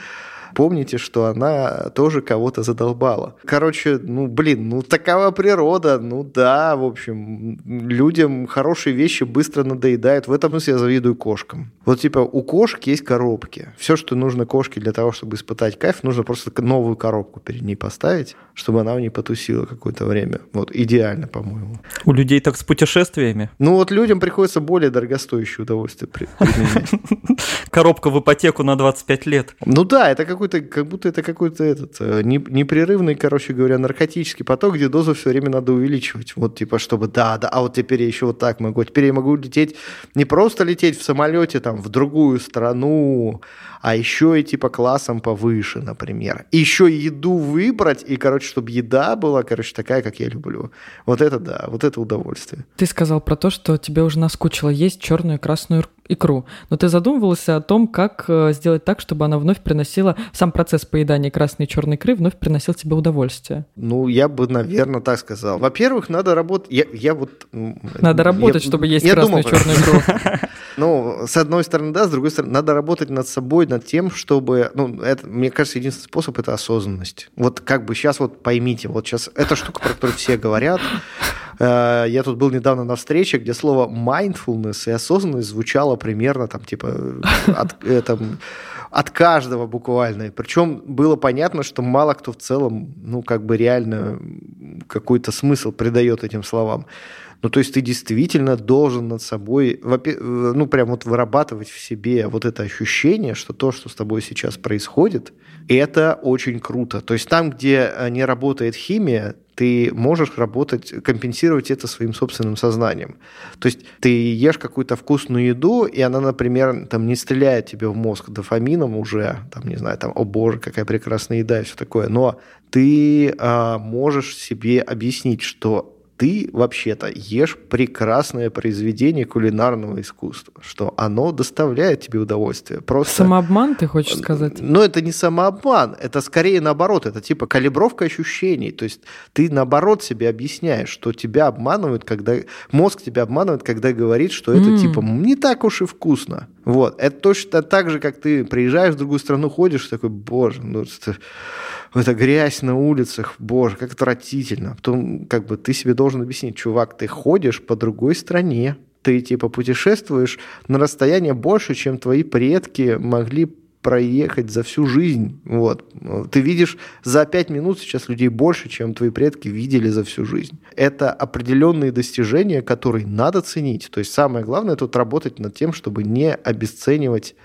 помните, что она тоже кого-то задолбала. Короче, ну, блин, ну, такова природа, ну, да, в общем, людям хорошие вещи быстро надоедают. В этом смысле я завидую кошкам. Вот, типа, у кошек есть коробки. Все, что нужно кошке для того, чтобы испытать кайф, нужно просто новую коробку перед ней поставить, чтобы она в ней потусила какое-то время. Вот, идеально, по-моему. У людей так с путешествиями? Ну, вот людям приходится более дорогостоящее удовольствие применять. (laughs) Коробка в ипотеку на 25 лет. Ну да, это как какой-то, как будто это какой-то этот э, непрерывный, короче говоря, наркотический поток, где дозу все время надо увеличивать. Вот типа, чтобы да, да, а вот теперь я еще вот так могу. Теперь я могу лететь, не просто лететь в самолете там в другую страну, а еще и типа классом повыше, например. И еще еду выбрать, и, короче, чтобы еда была, короче, такая, как я люблю. Вот это да, вот это удовольствие. Ты сказал про то, что тебе уже наскучило есть черную и красную икру. Но ты задумывался о том, как э, сделать так, чтобы она вновь приносила, сам процесс поедания красной и черной икры вновь приносил тебе удовольствие? Ну, я бы, наверное, так сказал. Во-первых, надо работать... Я, я вот... Надо работать, я, чтобы есть я красную думал, и черную икру. (laughs) Ну, с одной стороны, да, с другой стороны, надо работать над собой, над тем, чтобы... Ну, это, мне кажется, единственный способ – это осознанность. Вот как бы сейчас вот поймите, вот сейчас эта штука, про которую все говорят, Э, я тут был недавно на встрече, где слово mindfulness и осознанность звучало примерно там типа от, это, от каждого буквально. Причем было понятно, что мало кто в целом, ну, как бы реально какой-то смысл придает этим словам. Ну, то есть ты действительно должен над собой, ну, прям вот вырабатывать в себе вот это ощущение, что то, что с тобой сейчас происходит, это очень круто. То есть там, где э, не работает химия, ты можешь работать, компенсировать это своим собственным сознанием. То есть ты ешь какую-то вкусную еду, и она, например, там не стреляет тебе в мозг дофамином уже, там, не знаю, там, о боже, какая прекрасная еда и все такое, но ты а, можешь себе объяснить, что ты вообще-то ешь прекрасное произведение кулинарного искусства, что оно доставляет тебе удовольствие. Просто... Самообман, ты хочешь сказать? Но это не самообман, это скорее наоборот, это типа калибровка ощущений. То есть ты наоборот себе объясняешь, что тебя обманывают, когда... Мозг тебя обманывает, когда говорит, что это mm. типа не так уж и вкусно. Вот. Это точно так же, как ты приезжаешь в другую страну, ходишь, такой, боже, ну это эта грязь на улицах, боже, как отвратительно. Потом как бы ты себе должен объяснить, чувак, ты ходишь по другой стране, ты типа путешествуешь на расстояние больше, чем твои предки могли проехать за всю жизнь. Вот. Ты видишь за пять минут сейчас людей больше, чем твои предки видели за всю жизнь. Это определенные достижения, которые надо ценить. То есть самое главное тут работать над тем, чтобы не обесценивать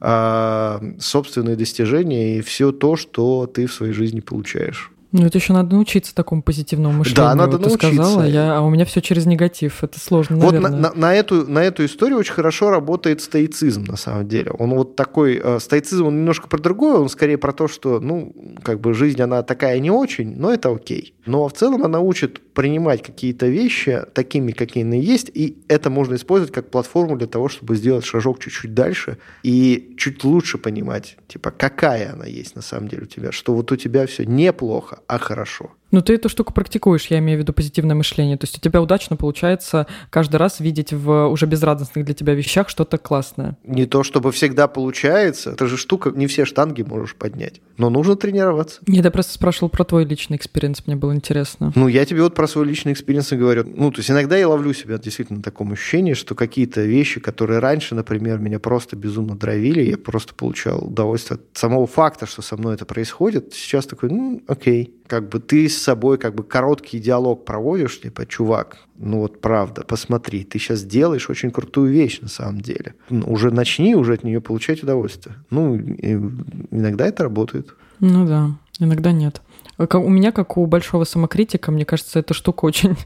а, собственные достижения и все то, что ты в своей жизни получаешь. Ну, это еще надо научиться такому позитивному мышлению. Да, надо вот научиться. Ты сказала, я, а у меня все через негатив. Это сложно, вот наверное. на, на, на, эту, на эту историю очень хорошо работает стоицизм, на самом деле. Он вот такой... Э, стоицизм, он немножко про другое, он скорее про то, что, ну, как бы жизнь, она такая не очень, но это окей. Но в целом она учит принимать какие-то вещи такими, какие они есть, и это можно использовать как платформу для того, чтобы сделать шажок чуть-чуть дальше и чуть лучше понимать, типа, какая она есть на самом деле у тебя, что вот у тебя все неплохо, а хорошо. Ну, ты эту штуку практикуешь, я имею в виду позитивное мышление. То есть у тебя удачно получается каждый раз видеть в уже безрадостных для тебя вещах что-то классное. Не то чтобы всегда получается. Это же штука, не все штанги можешь поднять. Но нужно тренироваться. Нет, я просто спрашивал про твой личный experience, мне было интересно. Ну, я тебе вот про свой личный experience и говорю. Ну, то есть иногда я ловлю себя действительно на таком ощущении, что какие-то вещи, которые раньше, например, меня просто безумно драйвили, я просто получал удовольствие от самого факта, что со мной это происходит. Сейчас такой, ну, окей, как бы ты с собой как бы короткий диалог проводишь, типа, чувак, ну вот правда, посмотри, ты сейчас делаешь очень крутую вещь на самом деле. Ну, уже начни уже от нее получать удовольствие. Ну, иногда это работает. Ну да, иногда нет. У меня, как у большого самокритика, мне кажется, эта штука очень...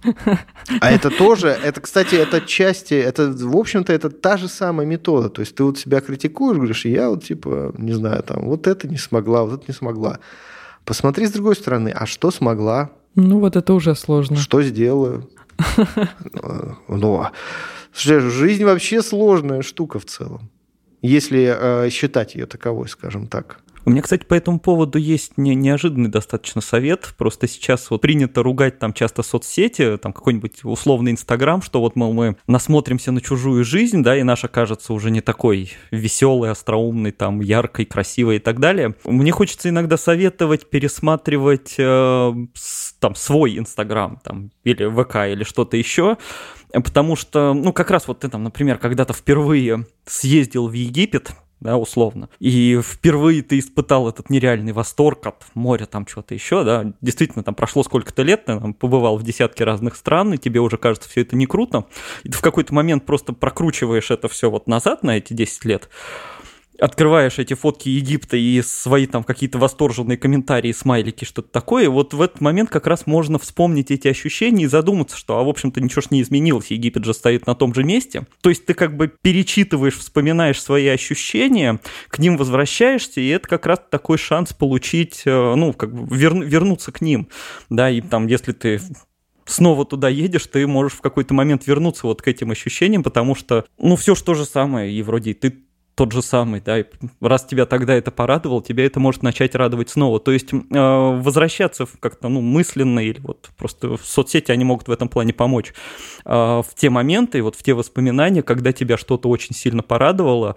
А это тоже, это, кстати, это части, это, в общем-то, это та же самая метода. То есть ты вот себя критикуешь, говоришь, я вот, типа, не знаю, там, вот это не смогла, вот это не смогла. Посмотри с другой стороны, а что смогла? Ну вот это уже сложно. Что сделаю? (laughs) Ну, жизнь вообще сложная штука в целом, если э, считать ее таковой, скажем так. У меня, кстати, по этому поводу есть не, неожиданный достаточно совет. Просто сейчас вот принято ругать там часто соцсети, там какой-нибудь условный Инстаграм, что вот, мол, мы насмотримся на чужую жизнь, да, и наша кажется уже не такой веселый, остроумный, там, яркой, красивой и так далее. Мне хочется иногда советовать пересматривать э, с, там свой Инстаграм, там, или ВК, или что-то еще, потому что, ну, как раз вот ты там, например, когда-то впервые съездил в Египет, да, условно. И впервые ты испытал этот нереальный восторг от моря, там что-то еще, да, действительно, там прошло сколько-то лет, ты там, побывал в десятке разных стран, и тебе уже кажется все это не круто, и ты в какой-то момент просто прокручиваешь это все вот назад на эти 10 лет, открываешь эти фотки Египта и свои там какие-то восторженные комментарии, смайлики, что-то такое, вот в этот момент как раз можно вспомнить эти ощущения и задуматься, что, а в общем-то, ничего ж не изменилось, Египет же стоит на том же месте. То есть ты как бы перечитываешь, вспоминаешь свои ощущения, к ним возвращаешься, и это как раз такой шанс получить, э, ну, как бы вер, вернуться к ним, да, и там, если ты снова туда едешь, ты можешь в какой-то момент вернуться вот к этим ощущениям, потому что, ну, все же то же самое, и вроде ты тот же самый, да, и раз тебя тогда это порадовало, тебя это может начать радовать снова. То есть э, возвращаться как-то, ну, мысленно или вот просто в соцсети они могут в этом плане помочь. Э, в те моменты, вот в те воспоминания, когда тебя что-то очень сильно порадовало,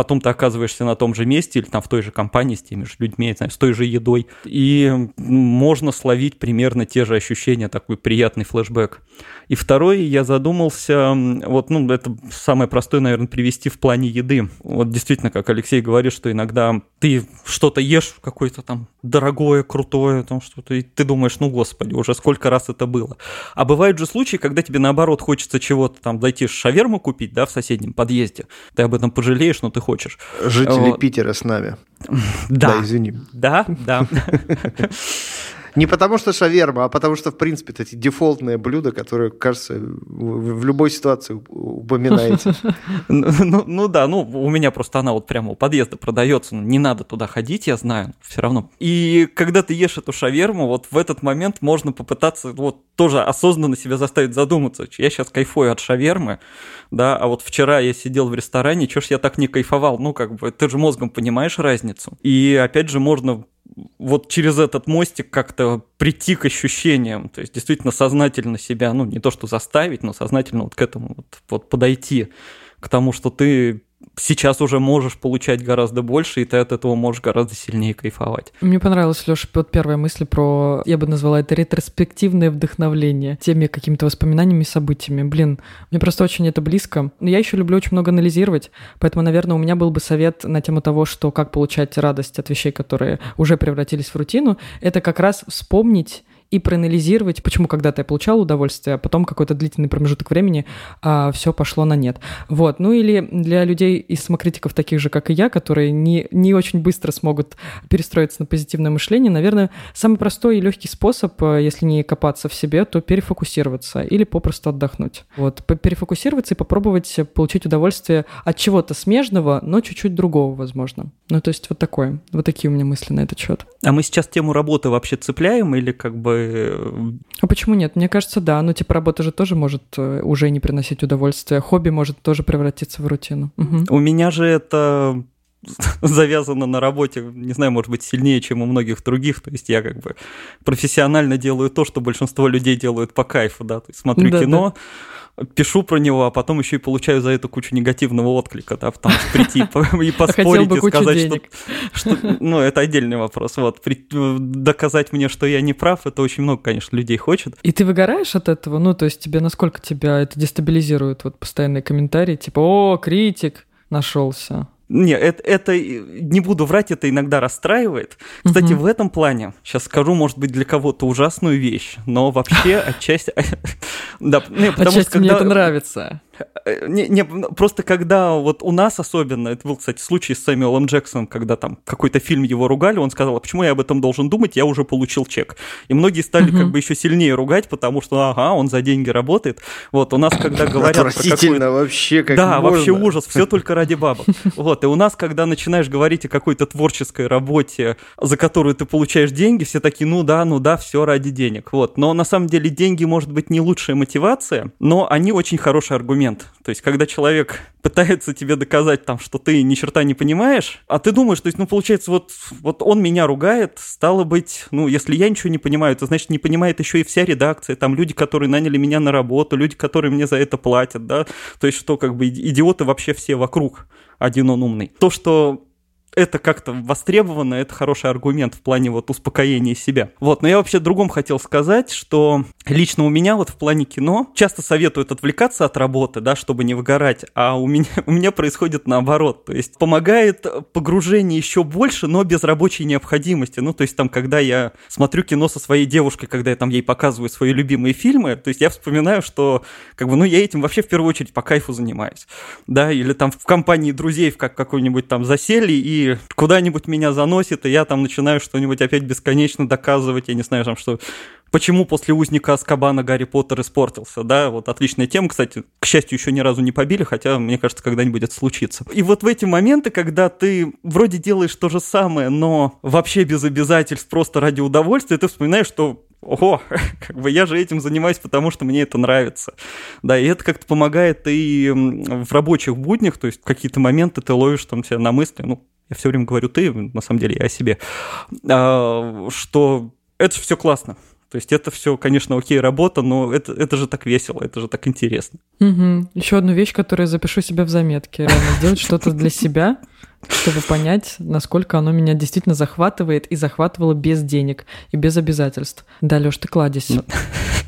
потом ты оказываешься на том же месте или там в той же компании с теми же людьми, не знаю, с той же едой, и можно словить примерно те же ощущения, такой приятный флешбэк. И второй, я задумался, вот, ну, это самое простое, наверное, привести в плане еды. Вот действительно, как Алексей говорит, что иногда ты что-то ешь, какое-то там дорогое, крутое, там что-то, и ты думаешь, ну, господи, уже сколько раз это было. А бывают же случаи, когда тебе, наоборот, хочется чего-то там, дойти шаверму купить, да, в соседнем подъезде. Ты об этом пожалеешь, но ты хочешь. Жители вот. Питера с нами. Да. Да, извини. Да, да. (laughs) Не потому что шаверма, а потому что, в принципе, эти дефолтные блюда, которые, кажется, в любой ситуации упоминаете. (laughs) Ну, ну, ну да, ну у меня просто она вот прямо у подъезда продается, не надо туда ходить, я знаю, все равно. И когда ты ешь эту шаверму, вот в этот момент можно попытаться вот тоже осознанно себя заставить задуматься. Я сейчас кайфую от шавермы, да, а вот вчера я сидел в ресторане, чё ж я так не кайфовал? Ну, как бы, ты же мозгом понимаешь разницу. И опять же можно вот через этот мостик как-то прийти к ощущениям, то есть действительно сознательно себя, ну не то что заставить, но сознательно вот к этому вот, вот подойти, к тому, что ты сейчас уже можешь получать гораздо больше, и ты от этого можешь гораздо сильнее кайфовать. Мне понравилась, Леша, вот первая мысль про, я бы назвала это ретроспективное вдохновление теми какими-то воспоминаниями и событиями. Блин, мне просто очень это близко. Но я еще люблю очень много анализировать, поэтому, наверное, у меня был бы совет на тему того, что как получать радость от вещей, которые уже превратились в рутину, это как раз вспомнить и проанализировать, почему когда-то я получал удовольствие, а потом какой-то длительный промежуток времени а, все пошло на нет. Вот. Ну или для людей из самокритиков, таких же, как и я, которые не, не очень быстро смогут перестроиться на позитивное мышление, наверное, самый простой и легкий способ, э, если не копаться в себе, то перефокусироваться или попросту отдохнуть. Вот. Перефокусироваться и попробовать получить удовольствие от чего-то смежного, но чуть-чуть другого, возможно. Ну, то есть вот такое. Вот такие у меня мысли на этот счет. А мы сейчас тему работы вообще цепляем или как бы а почему нет? Мне кажется, да. Ну, типа, работа же тоже может э, уже не приносить удовольствия. Хобби может тоже превратиться в рутину. Угу. У меня же это (laughs) завязано на работе, не знаю, может быть, сильнее, чем у многих других. То есть я как бы профессионально делаю то, что большинство людей делают по кайфу, да. То есть смотрю да, кино, да пишу про него, а потом еще и получаю за это кучу негативного отклика, да, потому что прийти и (laughs) поспорить и сказать, что, ну, это отдельный вопрос, вот, доказать мне, что я не прав, это очень много, конечно, людей хочет. И ты выгораешь от этого? Ну, то есть тебе, насколько тебя это дестабилизирует, вот постоянные комментарии, типа, о, критик нашелся. Не, это, это, не буду врать, это иногда расстраивает. Кстати, угу. в этом плане, сейчас скажу, может быть, для кого-то ужасную вещь, но вообще (laughs) отчасти... (laughs) Да, потому что мне это нравится. Э, не, не, просто когда вот у нас особенно, это был, кстати, случай с Сэмюэлом Джексоном, когда там какой-то фильм его ругали, он сказал, а почему я об этом должен думать, я уже получил чек. И многие стали как бы еще сильнее ругать, потому что, ага, он за деньги работает. Вот, у нас, когда говорят... Отвратительно вообще, как Да, можно. вообще ужас, все только ради бабок. Вот, и у нас, когда начинаешь говорить о какой-то творческой работе, за которую ты получаешь деньги, все такие, ну да, ну да, все ради денег. Вот, но на самом деле деньги, может быть, не лучшая мотивация, но они очень хороший аргумент. То есть, когда человек (laughs) пытается тебе доказать там, что ты ни черта не понимаешь, а ты думаешь, то есть, ну, получается, вот, вот он меня ругает, стало быть, ну, если я ничего не понимаю, то, значит, не понимает еще и вся редакция, там люди, которые наняли меня на работу, люди, которые мне за это платят, да, то есть, что, как бы, идиоты вообще все вокруг, один он умный. То, что это как-то востребовано, это хороший аргумент в плане вот успокоения себя. Вот, но я вообще другом хотел сказать, что лично у меня вот в плане кино часто советуют отвлекаться от работы, да, чтобы не выгорать, а у меня, (laughs) у меня происходит наоборот, то есть помогает погружение еще больше, но без рабочей необходимости, ну, то есть там, когда я смотрю кино со своей девушкой, когда я там ей показываю свои любимые фильмы, то есть я вспоминаю, что, как бы, ну, я этим вообще в первую очередь по кайфу занимаюсь, да, или там в компании друзей в как какой-нибудь там засели и куда-нибудь меня заносит, и я там начинаю что-нибудь опять бесконечно доказывать, я не знаю, там, что Почему после узника Аскабана Гарри Поттер испортился, да, вот отличная тема, кстати, к счастью, еще ни разу не побили, хотя, мне кажется, когда-нибудь это случится. И вот в эти моменты, когда ты вроде делаешь то же самое, но вообще без обязательств, просто ради удовольствия, ты вспоминаешь, что ого, (laughs) как бы я же этим занимаюсь, потому что мне это нравится. Да, и это как-то помогает и в рабочих буднях, то есть какие-то моменты ты ловишь там себя на мысли, ну, я все время говорю ты, на самом деле я о себе, а, что это все классно. То есть это все, конечно, окей, работа, но это, это же так весело, это же так интересно. Угу. Еще одну вещь, которую я запишу себе в заметке. Реально сделать что-то для себя. Чтобы понять, насколько оно меня действительно захватывает и захватывало без денег и без обязательств. Да, Лёш, ты кладезь. Ну,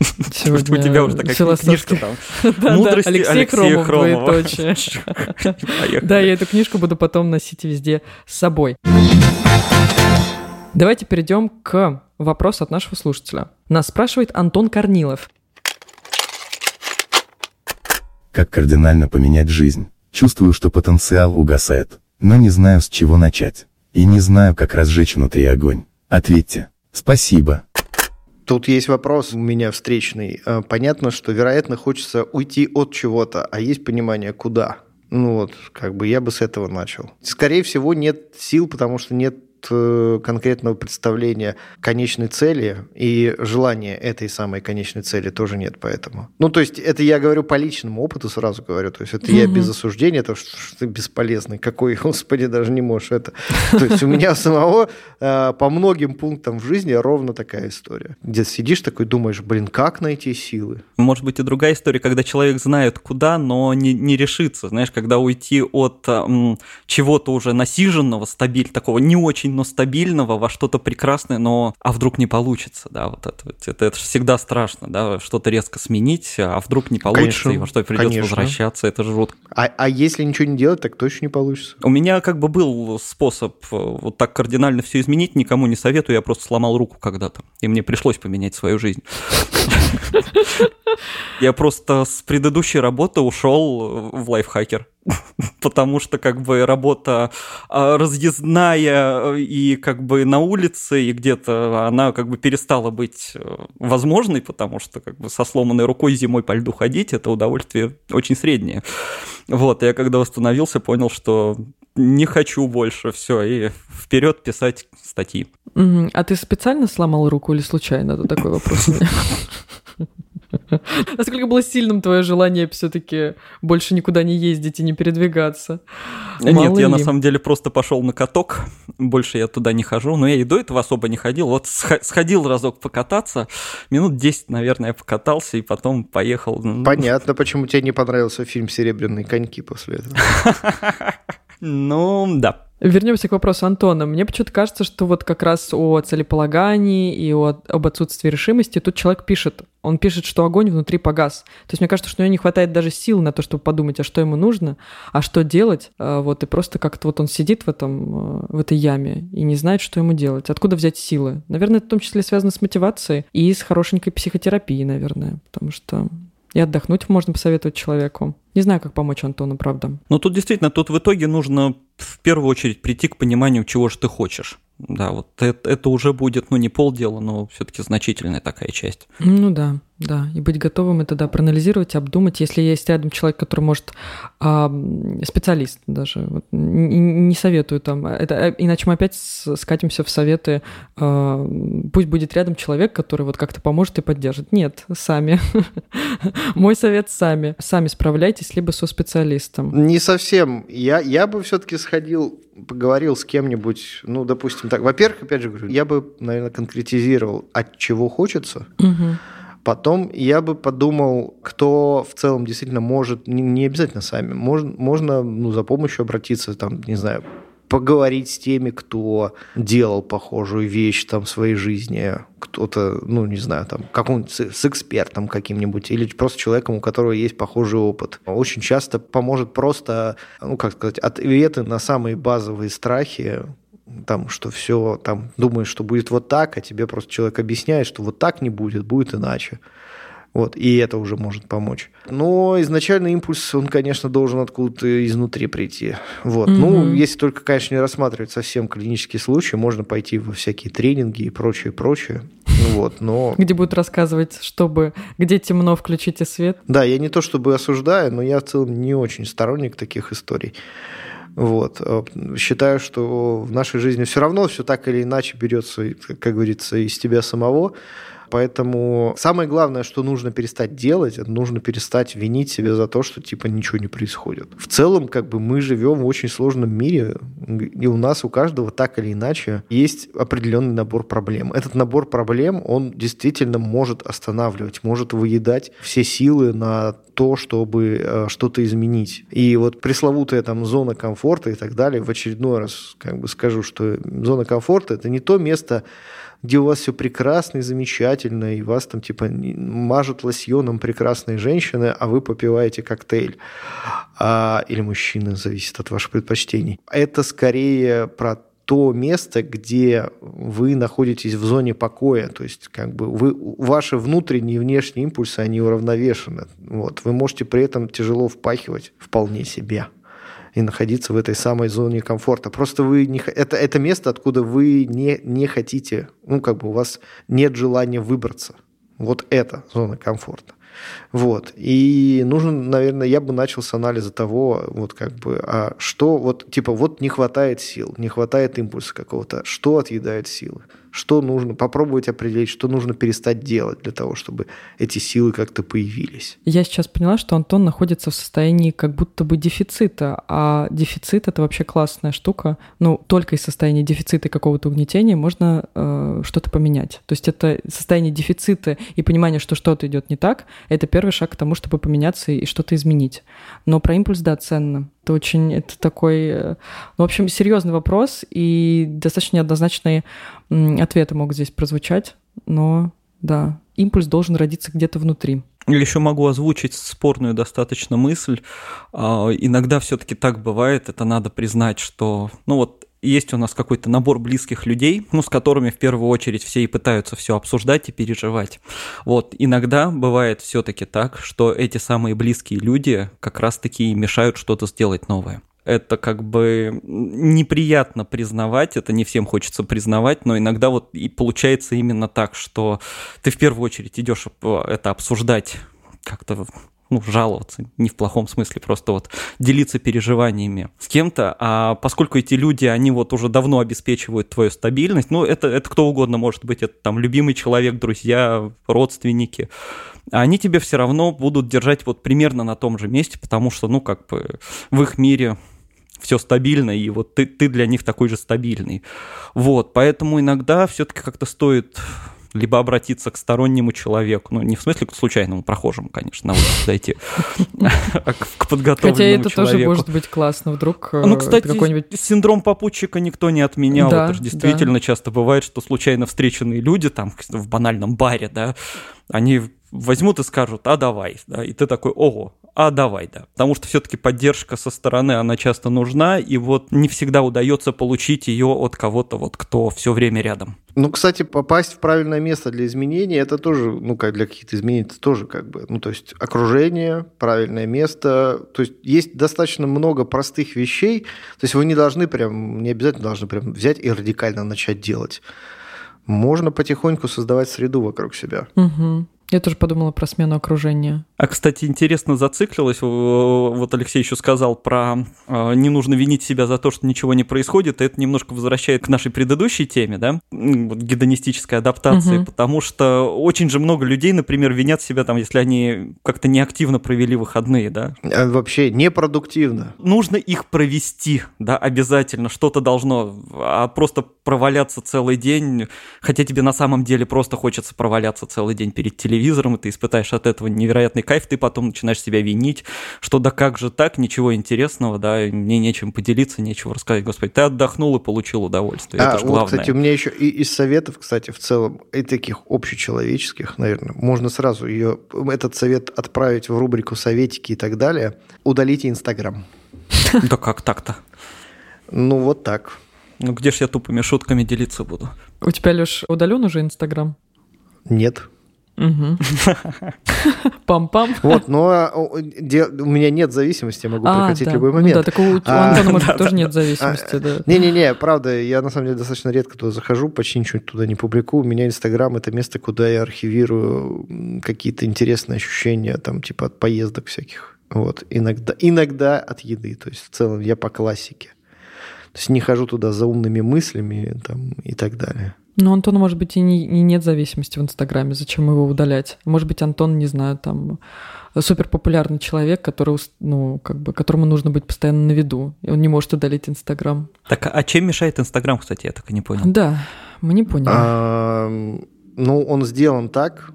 (laughs) Сегодня у тебя уже такая книжка там. (laughs) Мудрости Алексей Хромов, двоеточие. (laughs) Да, я эту книжку буду потом носить везде с собой. Давайте перейдем к вопросу от нашего слушателя. Нас спрашивает Антон Корнилов. Как кардинально поменять жизнь? Чувствую, что потенциал угасает, но не знаю, с чего начать. И не знаю, как разжечь внутри огонь. Ответьте. Спасибо. Тут есть вопрос у меня встречный. Э, понятно, что, вероятно, хочется уйти от чего-то, а есть понимание, куда. Ну вот, как бы я бы с этого начал. Скорее всего, нет сил, потому что нет конкретного представления конечной цели и желания этой самой конечной цели тоже нет поэтому. Ну, то есть это я говорю по личному опыту сразу говорю, то есть это я без осуждения, это что, что ты бесполезный, какой, (laughs) господи, даже не можешь это. То есть у меня (laughs) самого э, по многим пунктам в жизни ровно такая история, где сидишь такой, думаешь, блин, как найти силы? Может быть и другая история, когда человек знает куда, но не, не решится, знаешь, когда уйти от м, чего-то уже насиженного, стабиль, такого не очень но стабильного во что-то прекрасное, но а вдруг не получится, да, вот это, это, это же всегда страшно, да, что-то резко сменить, а вдруг не получится, конечно, и во что придется конечно. возвращаться, это жутко. А, а если ничего не делать, так точно не получится. У меня как бы был способ э, вот так кардинально все изменить, никому не советую, я просто сломал руку когда-то, и мне пришлось поменять свою жизнь. Я просто с предыдущей работы ушел в лайфхакер. Потому что как бы работа а, разъездная и как бы на улице, и где-то она как бы перестала быть э, возможной, потому что как бы со сломанной рукой зимой по льду ходить, это удовольствие очень среднее. Вот, я когда восстановился, понял, что не хочу больше, все, и вперед писать статьи. А ты специально сломал руку или случайно? Это такой вопрос. (laughs) Насколько было сильным твое желание все-таки больше никуда не ездить и не передвигаться? Нет, Мало я ли? на самом деле просто пошел на каток. Больше я туда не хожу. Но я и до этого особо не ходил. Вот сходил разок покататься. Минут 10, наверное, я покатался и потом поехал. Понятно, почему тебе не понравился фильм «Серебряные коньки» после этого. (laughs) Ну, да. Вернемся к вопросу Антона. Мне почему-то кажется, что вот как раз о целеполагании и о, об отсутствии решимости тут человек пишет. Он пишет, что огонь внутри погас. То есть мне кажется, что у него не хватает даже сил на то, чтобы подумать, а что ему нужно, а что делать. А вот и просто как-то вот он сидит в, этом, в этой яме и не знает, что ему делать. Откуда взять силы? Наверное, это в том числе связано с мотивацией и с хорошенькой психотерапией, наверное. Потому что и отдохнуть можно посоветовать человеку. Не знаю, как помочь Антону, правда. Ну, тут действительно, тут в итоге нужно в первую очередь прийти к пониманию, чего же ты хочешь. Да, вот это, это уже будет, ну, не полдела, но все-таки значительная такая часть. Ну да, да. И быть готовым это, да, проанализировать, обдумать. Если есть рядом человек, который может, а, специалист даже, вот, не, не советую там, это, э, иначе мы опять скатимся в советы, а, пусть будет рядом человек, который вот как-то поможет и поддержит. Нет, сами. (laughs) Мой совет сами. Сами справляйтесь, либо со специалистом. Не совсем. Я, я бы все-таки сходил поговорил с кем-нибудь, ну, допустим, так. Во-первых, опять же говорю, я бы, наверное, конкретизировал, от чего хочется. Угу. Потом я бы подумал, кто в целом действительно может, не, обязательно сами, можно, можно ну, за помощью обратиться, там, не знаю, поговорить с теми, кто делал похожую вещь там в своей жизни, кто-то, ну, не знаю, там, каком с экспертом каким-нибудь или просто человеком, у которого есть похожий опыт. Очень часто поможет просто, ну, как сказать, ответы на самые базовые страхи, там, что все, там, думаешь, что будет вот так, а тебе просто человек объясняет, что вот так не будет, будет иначе. Вот, и это уже может помочь. Но изначальный импульс, он, конечно, должен откуда-то изнутри прийти. Вот. Mm-hmm. Ну, если только, конечно, не рассматривать совсем клинические случаи, можно пойти во всякие тренинги и прочее, прочее. Вот, но... (laughs) Где будут рассказывать, чтобы где темно, включите свет. Да, я не то чтобы осуждаю, но я в целом не очень сторонник таких историй. Вот. Э, считаю, что в нашей жизни все равно все так или иначе берется, как говорится, из тебя самого Поэтому самое главное, что нужно перестать делать, это нужно перестать винить себя за то, что типа ничего не происходит. В целом, как бы мы живем в очень сложном мире, и у нас у каждого так или иначе есть определенный набор проблем. Этот набор проблем, он действительно может останавливать, может выедать все силы на то, чтобы э, что-то изменить. И вот пресловутая там зона комфорта и так далее, в очередной раз как бы скажу, что зона комфорта – это не то место, где у вас все прекрасно и замечательно, и вас там типа мажут лосьоном прекрасные женщины, а вы попиваете коктейль. А, или мужчины, зависит от ваших предпочтений. Это скорее про то место, где вы находитесь в зоне покоя, то есть как бы вы, ваши внутренние и внешние импульсы, они уравновешены. Вот. Вы можете при этом тяжело впахивать вполне себе и находиться в этой самой зоне комфорта. Просто вы не, это, это место, откуда вы не, не хотите, ну, как бы у вас нет желания выбраться. Вот это зона комфорта. Вот. И нужно, наверное, я бы начал с анализа того, вот как бы, а что, вот, типа, вот не хватает сил, не хватает импульса какого-то, что отъедает силы что нужно, попробовать определить, что нужно перестать делать для того, чтобы эти силы как-то появились. Я сейчас поняла, что Антон находится в состоянии как будто бы дефицита, а дефицит — это вообще классная штука. Ну, только из состояния дефицита какого-то угнетения можно э, что-то поменять. То есть это состояние дефицита и понимание, что что-то идет не так, это первый шаг к тому, чтобы поменяться и что-то изменить. Но про импульс, да, ценно. Это очень, это такой, э, ну, в общем, серьезный вопрос, и достаточно неоднозначные ответы могут здесь прозвучать, но да, импульс должен родиться где-то внутри. Еще могу озвучить спорную достаточно мысль. А, иногда все-таки так бывает, это надо признать, что, ну вот есть у нас какой-то набор близких людей, ну, с которыми в первую очередь все и пытаются все обсуждать и переживать. Вот, иногда бывает все-таки так, что эти самые близкие люди как раз-таки мешают что-то сделать новое. Это как бы неприятно признавать, это не всем хочется признавать, но иногда вот и получается именно так, что ты в первую очередь идешь это обсуждать как-то ну, жаловаться, не в плохом смысле, просто вот делиться переживаниями с кем-то, а поскольку эти люди, они вот уже давно обеспечивают твою стабильность, ну, это, это кто угодно может быть, это там любимый человек, друзья, родственники, они тебе все равно будут держать вот примерно на том же месте, потому что, ну, как бы в их мире все стабильно, и вот ты, ты для них такой же стабильный. Вот, поэтому иногда все-таки как-то стоит либо обратиться к стороннему человеку, ну, не в смысле к случайному прохожему, конечно, на улице зайти, а к подготовленному Хотя это тоже может быть классно, вдруг э, Ну, кстати, синдром попутчика никто не отменял, это же действительно часто бывает, что случайно встреченные люди там в банальном баре, да, они возьмут и скажут, а давай, да, и ты такой, ого, а давай, да. Потому что все-таки поддержка со стороны, она часто нужна, и вот не всегда удается получить ее от кого-то, вот кто все время рядом. Ну, кстати, попасть в правильное место для изменений, это тоже, ну, как для каких-то изменений, это тоже как бы, ну, то есть окружение, правильное место, то есть есть достаточно много простых вещей, то есть вы не должны прям, не обязательно должны прям взять и радикально начать делать. Можно потихоньку создавать среду вокруг себя. Угу. Я тоже подумала про смену окружения. А, кстати, интересно зациклилась. Вот Алексей еще сказал про э, не нужно винить себя за то, что ничего не происходит. И это немножко возвращает к нашей предыдущей теме, да, вот, гедонистической адаптации, угу. потому что очень же много людей, например, винят себя там, если они как-то неактивно провели выходные, да. А вообще непродуктивно. Нужно их провести, да, обязательно. Что-то должно, а просто проваляться целый день, хотя тебе на самом деле просто хочется проваляться целый день перед телевизором телевизором, и ты испытаешь от этого невероятный кайф, ты потом начинаешь себя винить, что да как же так, ничего интересного, да, мне нечем поделиться, нечего рассказать. Господи, ты отдохнул и получил удовольствие, а, это же вот, кстати, у меня еще и из советов, кстати, в целом, и таких общечеловеческих, наверное, можно сразу ее, этот совет отправить в рубрику «Советики» и так далее. Удалите Инстаграм. (laughs) Да как так-то? Ну, вот так. Ну, где ж я тупыми шутками делиться буду? У тебя, Леш, удален уже Инстаграм? Нет. Пам-пам. Вот, но а, у меня нет зависимости, я могу а, прекратить любой момент. Ну да, так у а, Антона, (laughs) тоже нет зависимости, да. Не-не-не, правда, я на самом деле достаточно редко туда захожу, почти ничего туда не публикую. У меня Инстаграм — это место, куда я архивирую какие-то интересные ощущения, там, типа от поездок всяких. Вот, иногда, иногда от еды, то есть в целом я по классике. То есть не хожу туда за умными мыслями там, и так далее. Ну, Антона, может быть, и, не, и нет зависимости в Инстаграме. Зачем его удалять? Может быть, Антон, не знаю, там супер популярный человек, который, ну, как бы, которому нужно быть постоянно на виду, и он не может удалить Инстаграм. Так, а чем мешает Инстаграм, кстати, я так и не понял. Да, мы не поняли. А, ну, он сделан так,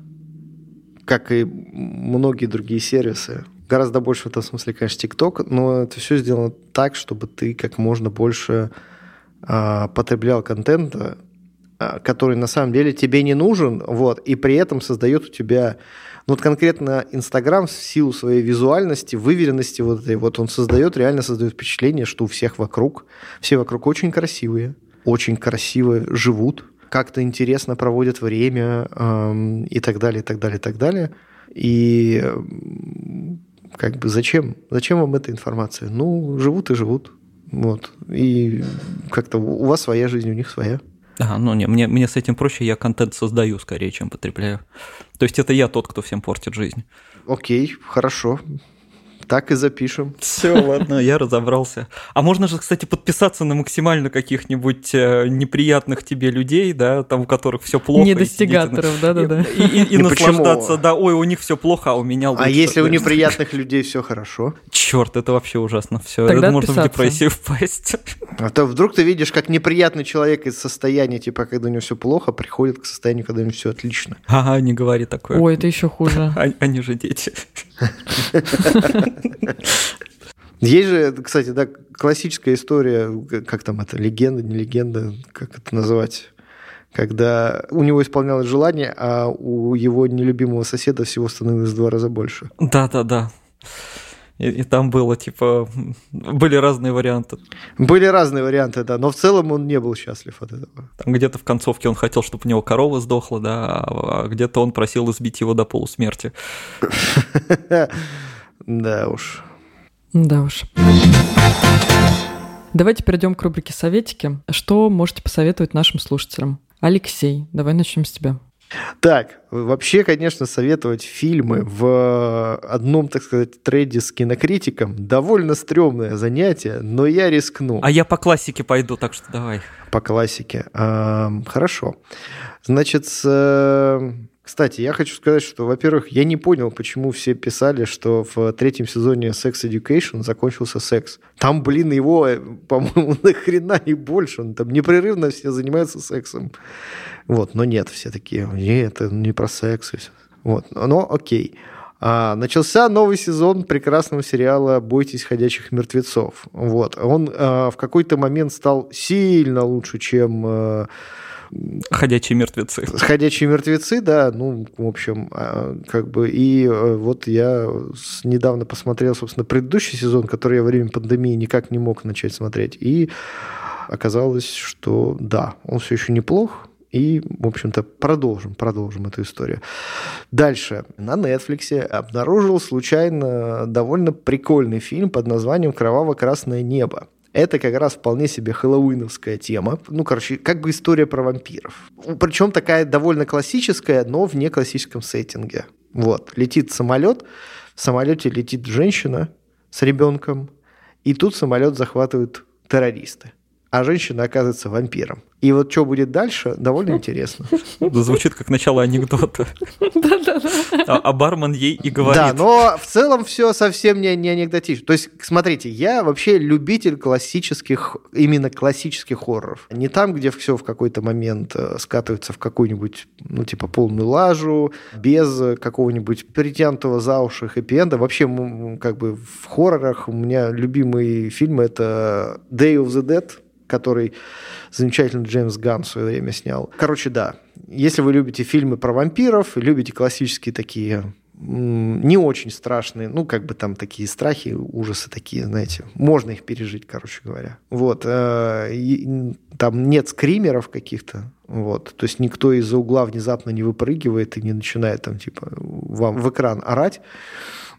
как и многие другие сервисы. Гораздо больше в этом смысле, конечно, ТикТок, но это все сделано так, чтобы ты как можно больше а, потреблял контента, который на самом деле тебе не нужен, вот, и при этом создает у тебя, ну вот конкретно Инстаграм в силу своей визуальности, выверенности вот этой, вот он создает, реально создает впечатление, что у всех вокруг, все вокруг очень красивые, очень красиво живут, как-то интересно проводят время эм, и так далее, и так далее, и так далее. И как бы зачем? Зачем вам эта информация? Ну, живут и живут. Вот. И как-то у вас своя жизнь, у них своя. А, ну не, мне, мне с этим проще, я контент создаю скорее, чем потребляю. То есть это я тот, кто всем портит жизнь. Окей, хорошо. Так и запишем. Все, ладно, я разобрался. А можно же, кстати, подписаться на максимально каких-нибудь э, неприятных тебе людей, да, там у которых все плохо. Недостигаторов, да-да-да. И, и, (laughs) и, и наслаждаться, да, ой, у них все плохо, а у меня лучше. А если у неприятных людей все хорошо? Черт, это вообще ужасно. Все, это можно в депрессию (laughs) впасть. А то вдруг ты видишь, как неприятный человек из состояния, типа, когда у него все плохо, приходит к состоянию, когда у него все отлично. Ага, не говори такое. Ой, это еще хуже. (laughs) Они же дети. Есть же, кстати, да, классическая история, как там это, легенда, не легенда, как это называть? когда у него исполнялось желание, а у его нелюбимого соседа всего становилось в два раза больше. Да-да-да. И, и там было, типа, были разные варианты. Были разные варианты, да, но в целом он не был счастлив от этого. Там где-то в концовке он хотел, чтобы у него корова сдохла, да, а, а где-то он просил избить его до полусмерти. (laughs) Да уж. Да уж. Давайте перейдем к рубрике «Советики». Что можете посоветовать нашим слушателям? Алексей, давай начнем с тебя. Так, вообще, конечно, советовать фильмы в одном, так сказать, трейде с кинокритиком довольно стрёмное занятие, но я рискну. А я по классике пойду, так что давай. По классике. Хорошо. Значит, с кстати, я хочу сказать, что, во-первых, я не понял, почему все писали, что в третьем сезоне Sex Education закончился секс. Там, блин, его, э, (laughs) по-моему, нахрена и больше. Он там непрерывно все занимаются сексом. Вот, но нет, все такие, нет, это не про секс. Вот, но окей. А, начался новый сезон прекрасного сериала «Бойтесь ходячих мертвецов». Вот. Он а, в какой-то момент стал сильно лучше, чем... А, Ходячие мертвецы. Ходячие мертвецы, да, ну, в общем, а, как бы, и э, вот я недавно посмотрел, собственно, предыдущий сезон, который я во время пандемии никак не мог начать смотреть, и оказалось, что да, он все еще неплох, и, в общем-то, продолжим, продолжим эту историю. Дальше. На Netflix обнаружил случайно довольно прикольный фильм под названием «Кроваво-красное небо». Это как раз вполне себе хэллоуиновская тема. Ну, короче, как бы история про вампиров. Причем такая довольно классическая, но в не классическом сеттинге. Вот. Летит самолет, в самолете летит женщина с ребенком, и тут самолет захватывают террористы а женщина оказывается вампиром. И вот что будет дальше, довольно интересно. Звучит как начало анекдота. А, а бармен ей и говорит. Да, но в целом все совсем не, не анекдотично. То есть, смотрите, я вообще любитель классических, именно классических хорроров. Не там, где все в какой-то момент э, скатывается в какую-нибудь, ну, типа, полную лажу, без какого-нибудь притянутого за уши хэппи-энда. Вообще, как бы в хоррорах у меня любимые фильмы это Day of the Dead, который замечательный Джеймс Ганн в свое время снял. Короче, да, если вы любите фильмы про вампиров, любите классические такие не очень страшные, ну, как бы там такие страхи, ужасы такие, знаете, можно их пережить, короче говоря. Вот, э, там нет скримеров каких-то, вот, то есть никто из-за угла внезапно не выпрыгивает и не начинает там, типа, вам в экран орать,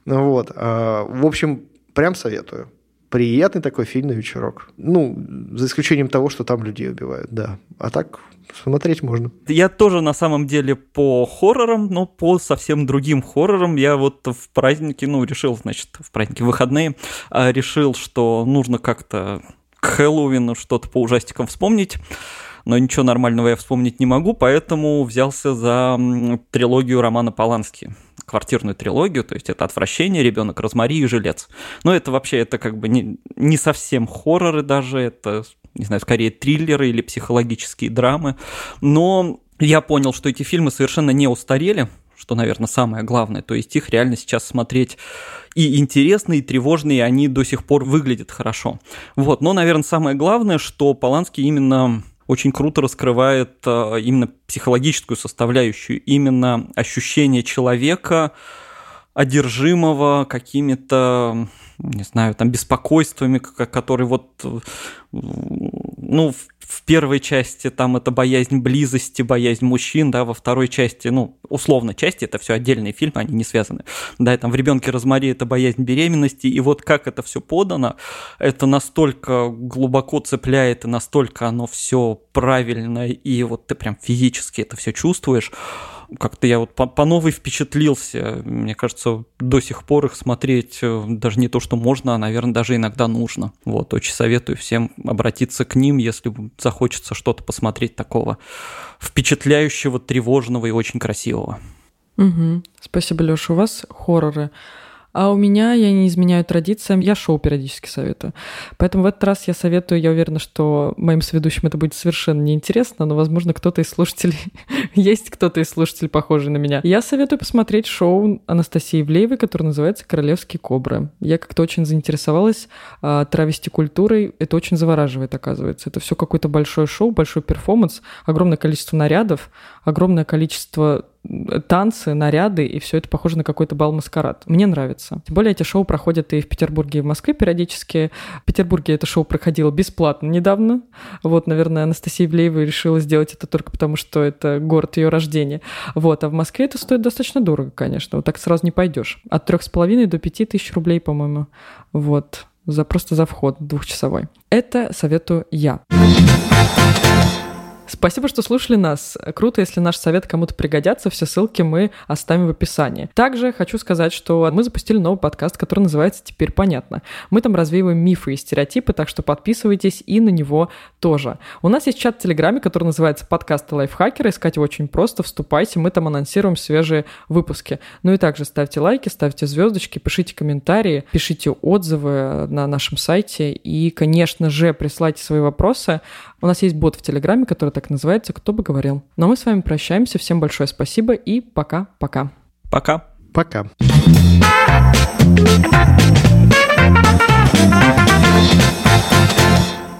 вот, э, в общем, прям советую приятный такой фильмный вечерок. Ну, за исключением того, что там людей убивают, да. А так смотреть можно. Я тоже на самом деле по хоррорам, но по совсем другим хоррорам. Я вот в празднике, ну, решил, значит, в празднике выходные, а, решил, что нужно как-то к Хэллоуину что-то по ужастикам вспомнить. но ничего нормального я вспомнить не могу, поэтому взялся за трилогию романа Полански квартирную трилогию, то есть это «Отвращение», «Ребенок Розмари» и «Жилец». Но это вообще, это как бы не, не совсем хорроры даже, это, не знаю, скорее триллеры или психологические драмы. Но я понял, что эти фильмы совершенно не устарели, что, наверное, самое главное. То есть их реально сейчас смотреть и интересные, и тревожные, и они до сих пор выглядят хорошо. Вот, но, наверное, самое главное, что Поланский именно очень круто раскрывает э, именно психологическую составляющую, именно ощущение человека, одержимого какими-то, не знаю, там беспокойствами, которые вот, ну, в первой части там это боязнь близости, боязнь мужчин, да, во второй части, ну, условно части, это все отдельные фильмы, они не связаны. Да, и там в «Ребенке Розмари» это боязнь беременности, и вот как это все подано, это настолько глубоко цепляет, и настолько оно все правильно, и вот ты прям физически это все чувствуешь, как-то я вот по, по новой впечатлился. Мне кажется, до сих пор их смотреть э, даже не то, что можно, а, наверное, даже иногда нужно. Вот, очень советую всем обратиться к ним, если захочется что-то посмотреть такого впечатляющего, тревожного и очень красивого. Угу. Спасибо, Леша. У вас хорроры а у меня, я не изменяю традициям, я шоу периодически советую. Поэтому в этот раз я советую, я уверена, что моим соведущим это будет совершенно неинтересно, но, возможно, кто-то из слушателей, (laughs) есть кто-то из слушателей, похожий на меня. Я советую посмотреть шоу Анастасии Ивлеевой, которое называется «Королевские кобры». Я как-то очень заинтересовалась а, травести культурой. Это очень завораживает, оказывается. Это все какое-то большое шоу, большой перформанс, огромное количество нарядов, огромное количество танцы, наряды, и все это похоже на какой-то бал-маскарад. Мне нравится. Тем более эти шоу проходят и в Петербурге, и в Москве периодически. В Петербурге это шоу проходило бесплатно недавно. Вот, наверное, Анастасия Ивлеева решила сделать это только потому, что это город ее рождения. Вот, а в Москве это стоит достаточно дорого, конечно. Вот так сразу не пойдешь. От трех с половиной до пяти тысяч рублей, по-моему. Вот. За, просто за вход двухчасовой. Это советую я. Спасибо, что слушали нас. Круто, если наш совет кому-то пригодятся. Все ссылки мы оставим в описании. Также хочу сказать, что мы запустили новый подкаст, который называется «Теперь понятно». Мы там развеиваем мифы и стереотипы, так что подписывайтесь и на него тоже. У нас есть чат в Телеграме, который называется «Подкасты лайфхакера». Искать его очень просто. Вступайте, мы там анонсируем свежие выпуски. Ну и также ставьте лайки, ставьте звездочки, пишите комментарии, пишите отзывы на нашем сайте и, конечно же, присылайте свои вопросы. У нас есть бот в Телеграме, который так называется «Кто бы говорил». Но мы с вами прощаемся. Всем большое спасибо и пока-пока. Пока. Пока. пока.